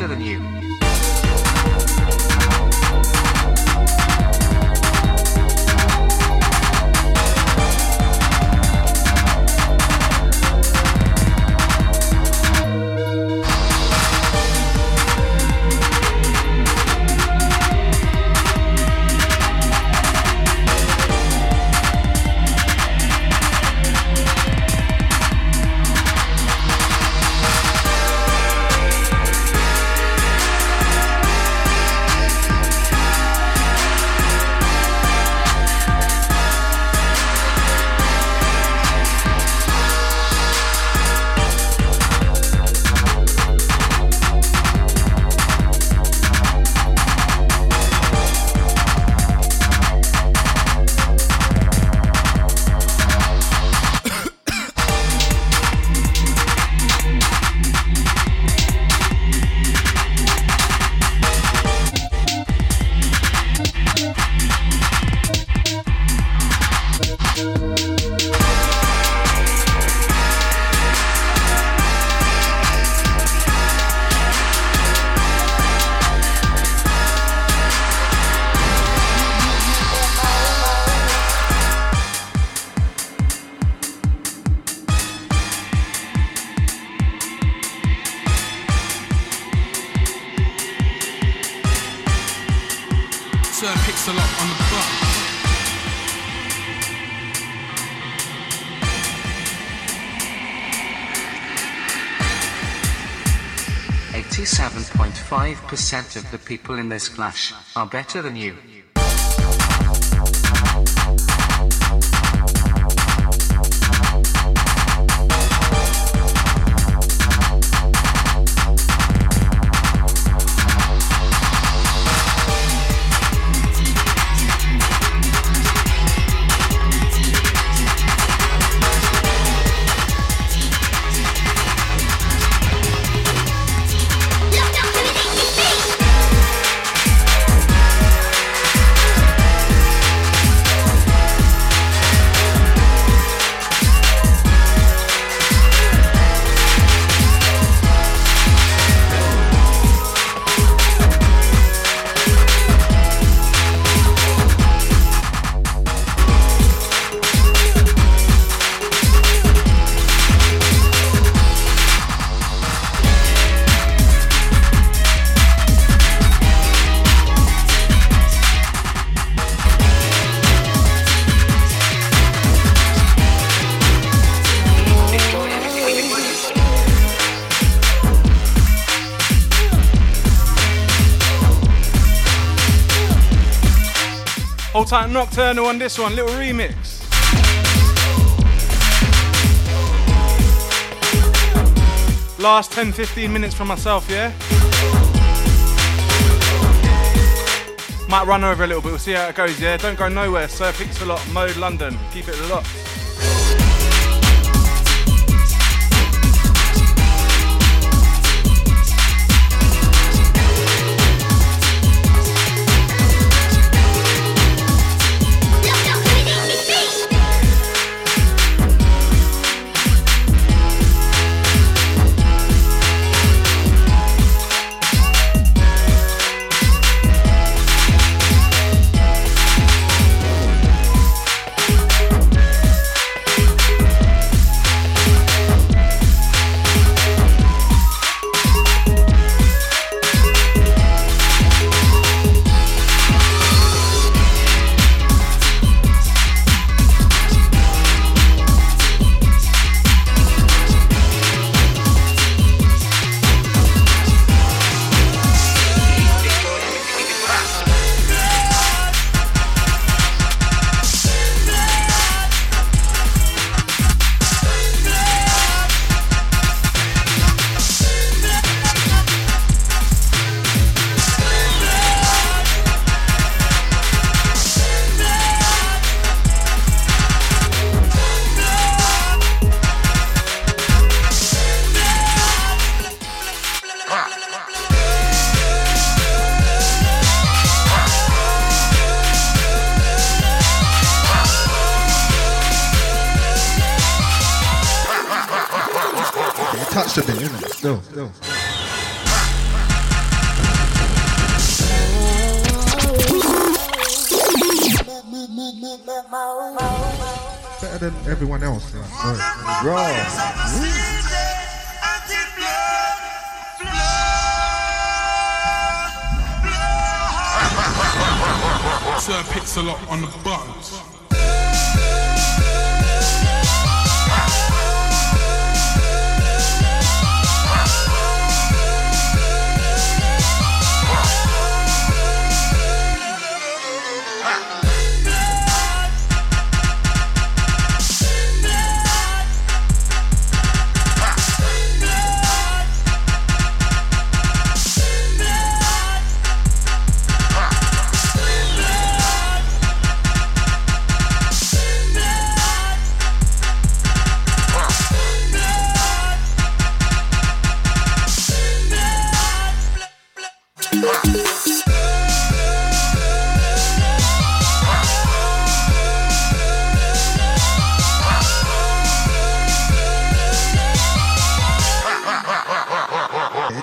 Better than percent of the people in this class are better than you. Tight, Nocturnal on this one, little remix. Last 10 15 minutes from myself, yeah? Might run over a little bit, we'll see how it goes, yeah? Don't go nowhere. Sir Pixalot, Mode London. Keep it locked.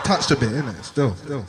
Touched a bit, innit? Still, still.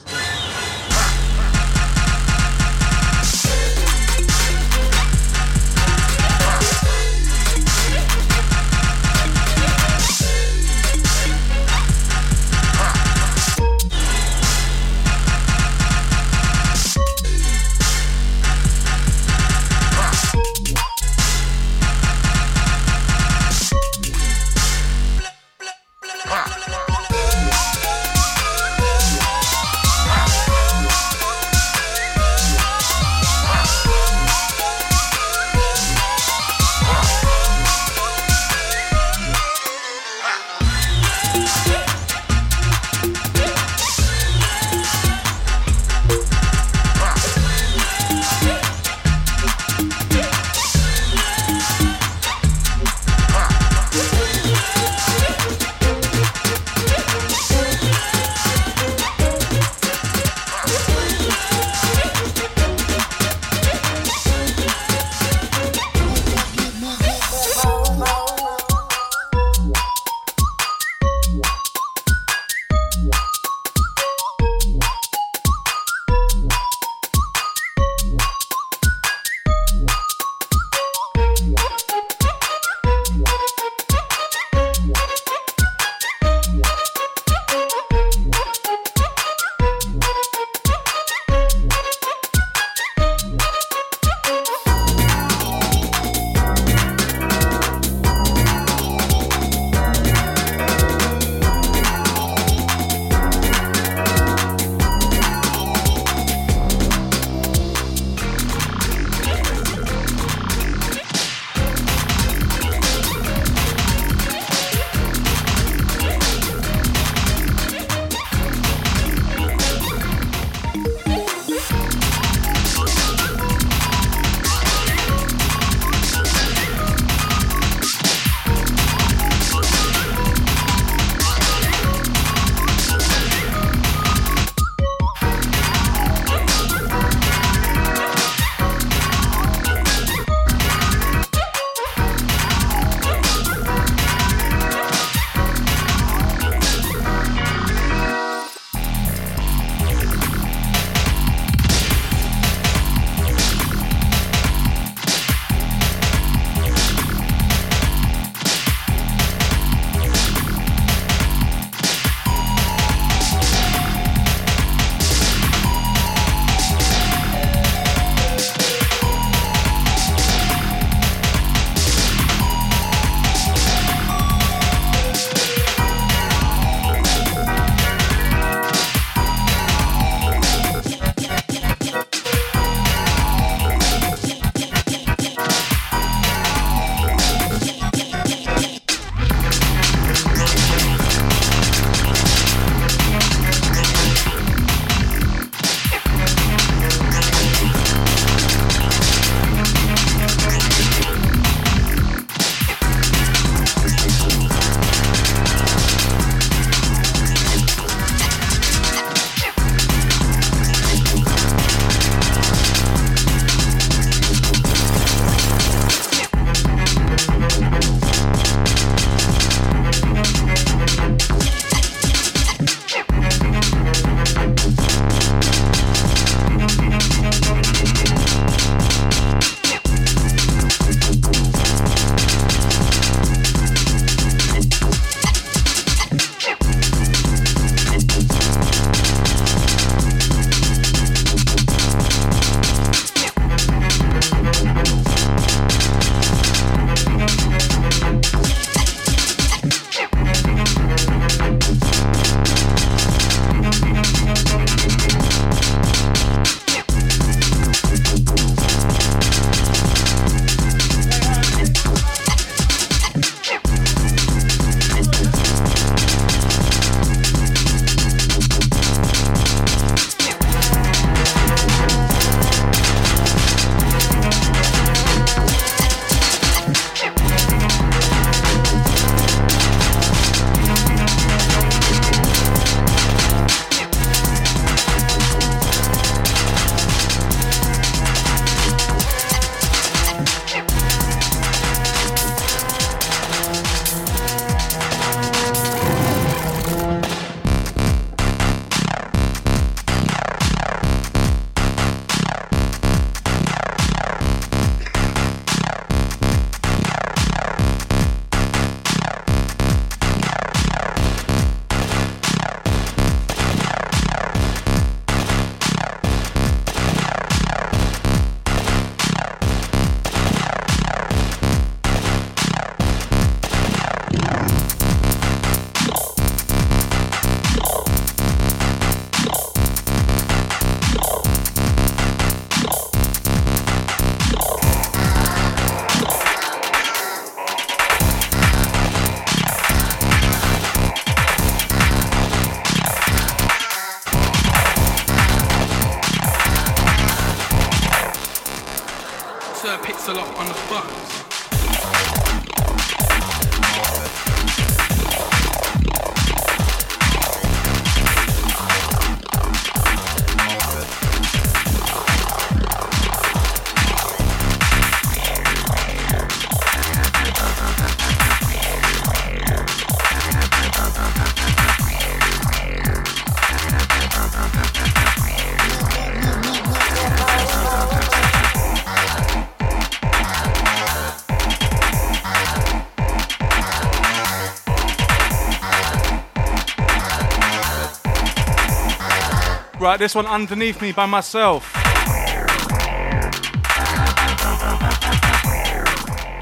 Right, this one underneath me by myself.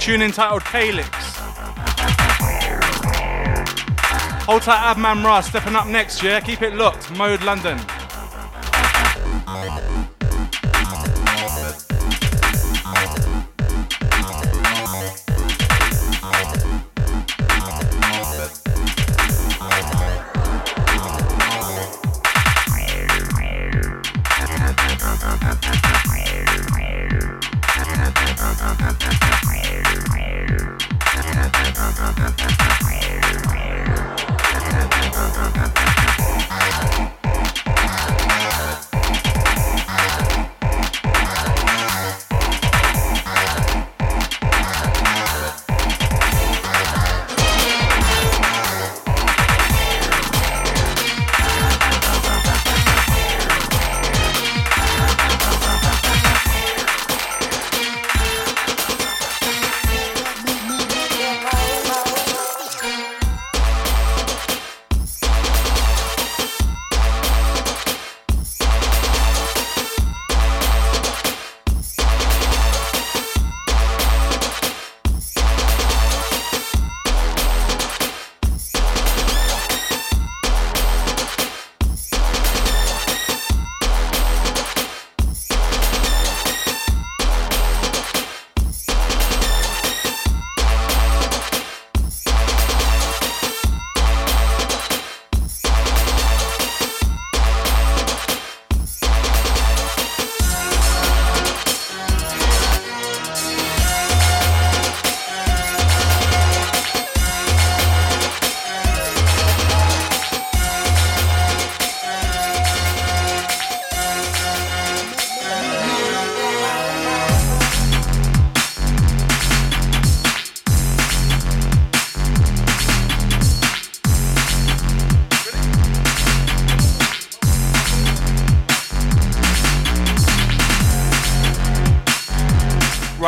Tune entitled Calyx. Hold tight, Abman Ra, stepping up next, yeah? Keep it locked. Mode London.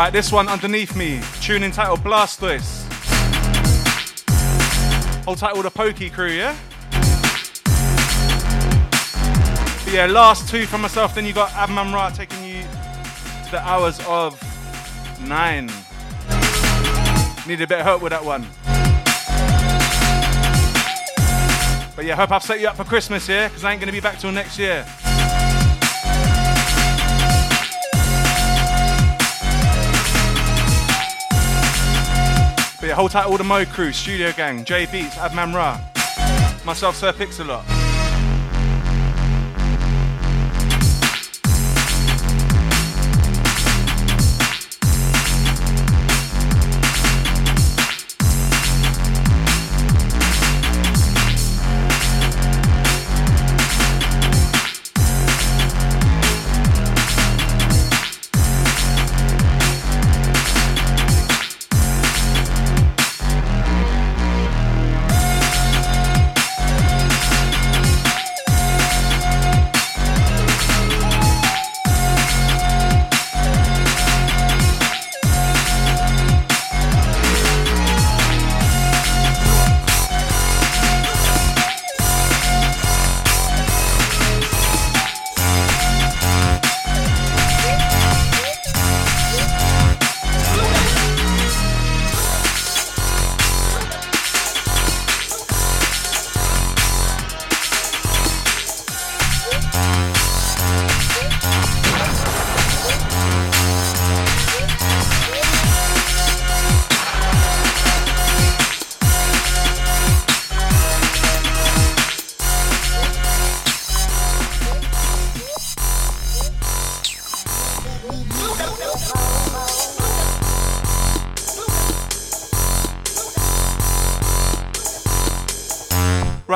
Right, this one underneath me. Tune entitled Blastoise. Hold tight all the Pokey crew, yeah? But yeah, last two from myself, then you got Abman Ra taking you to the hours of nine. Need a bit of help with that one. But yeah, hope I've set you up for Christmas, yeah? Because I ain't going to be back till next year. Hold tight all the Mo crew, Studio Gang, J Beats, Abman Ra, myself, Sir Pixalot.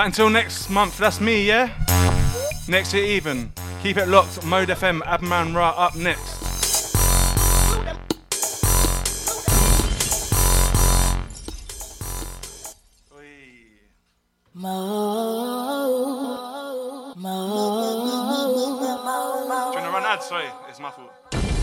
Right, until next month, that's me, yeah? Next year, even. Keep it locked. Mode FM, Abman Ra up next.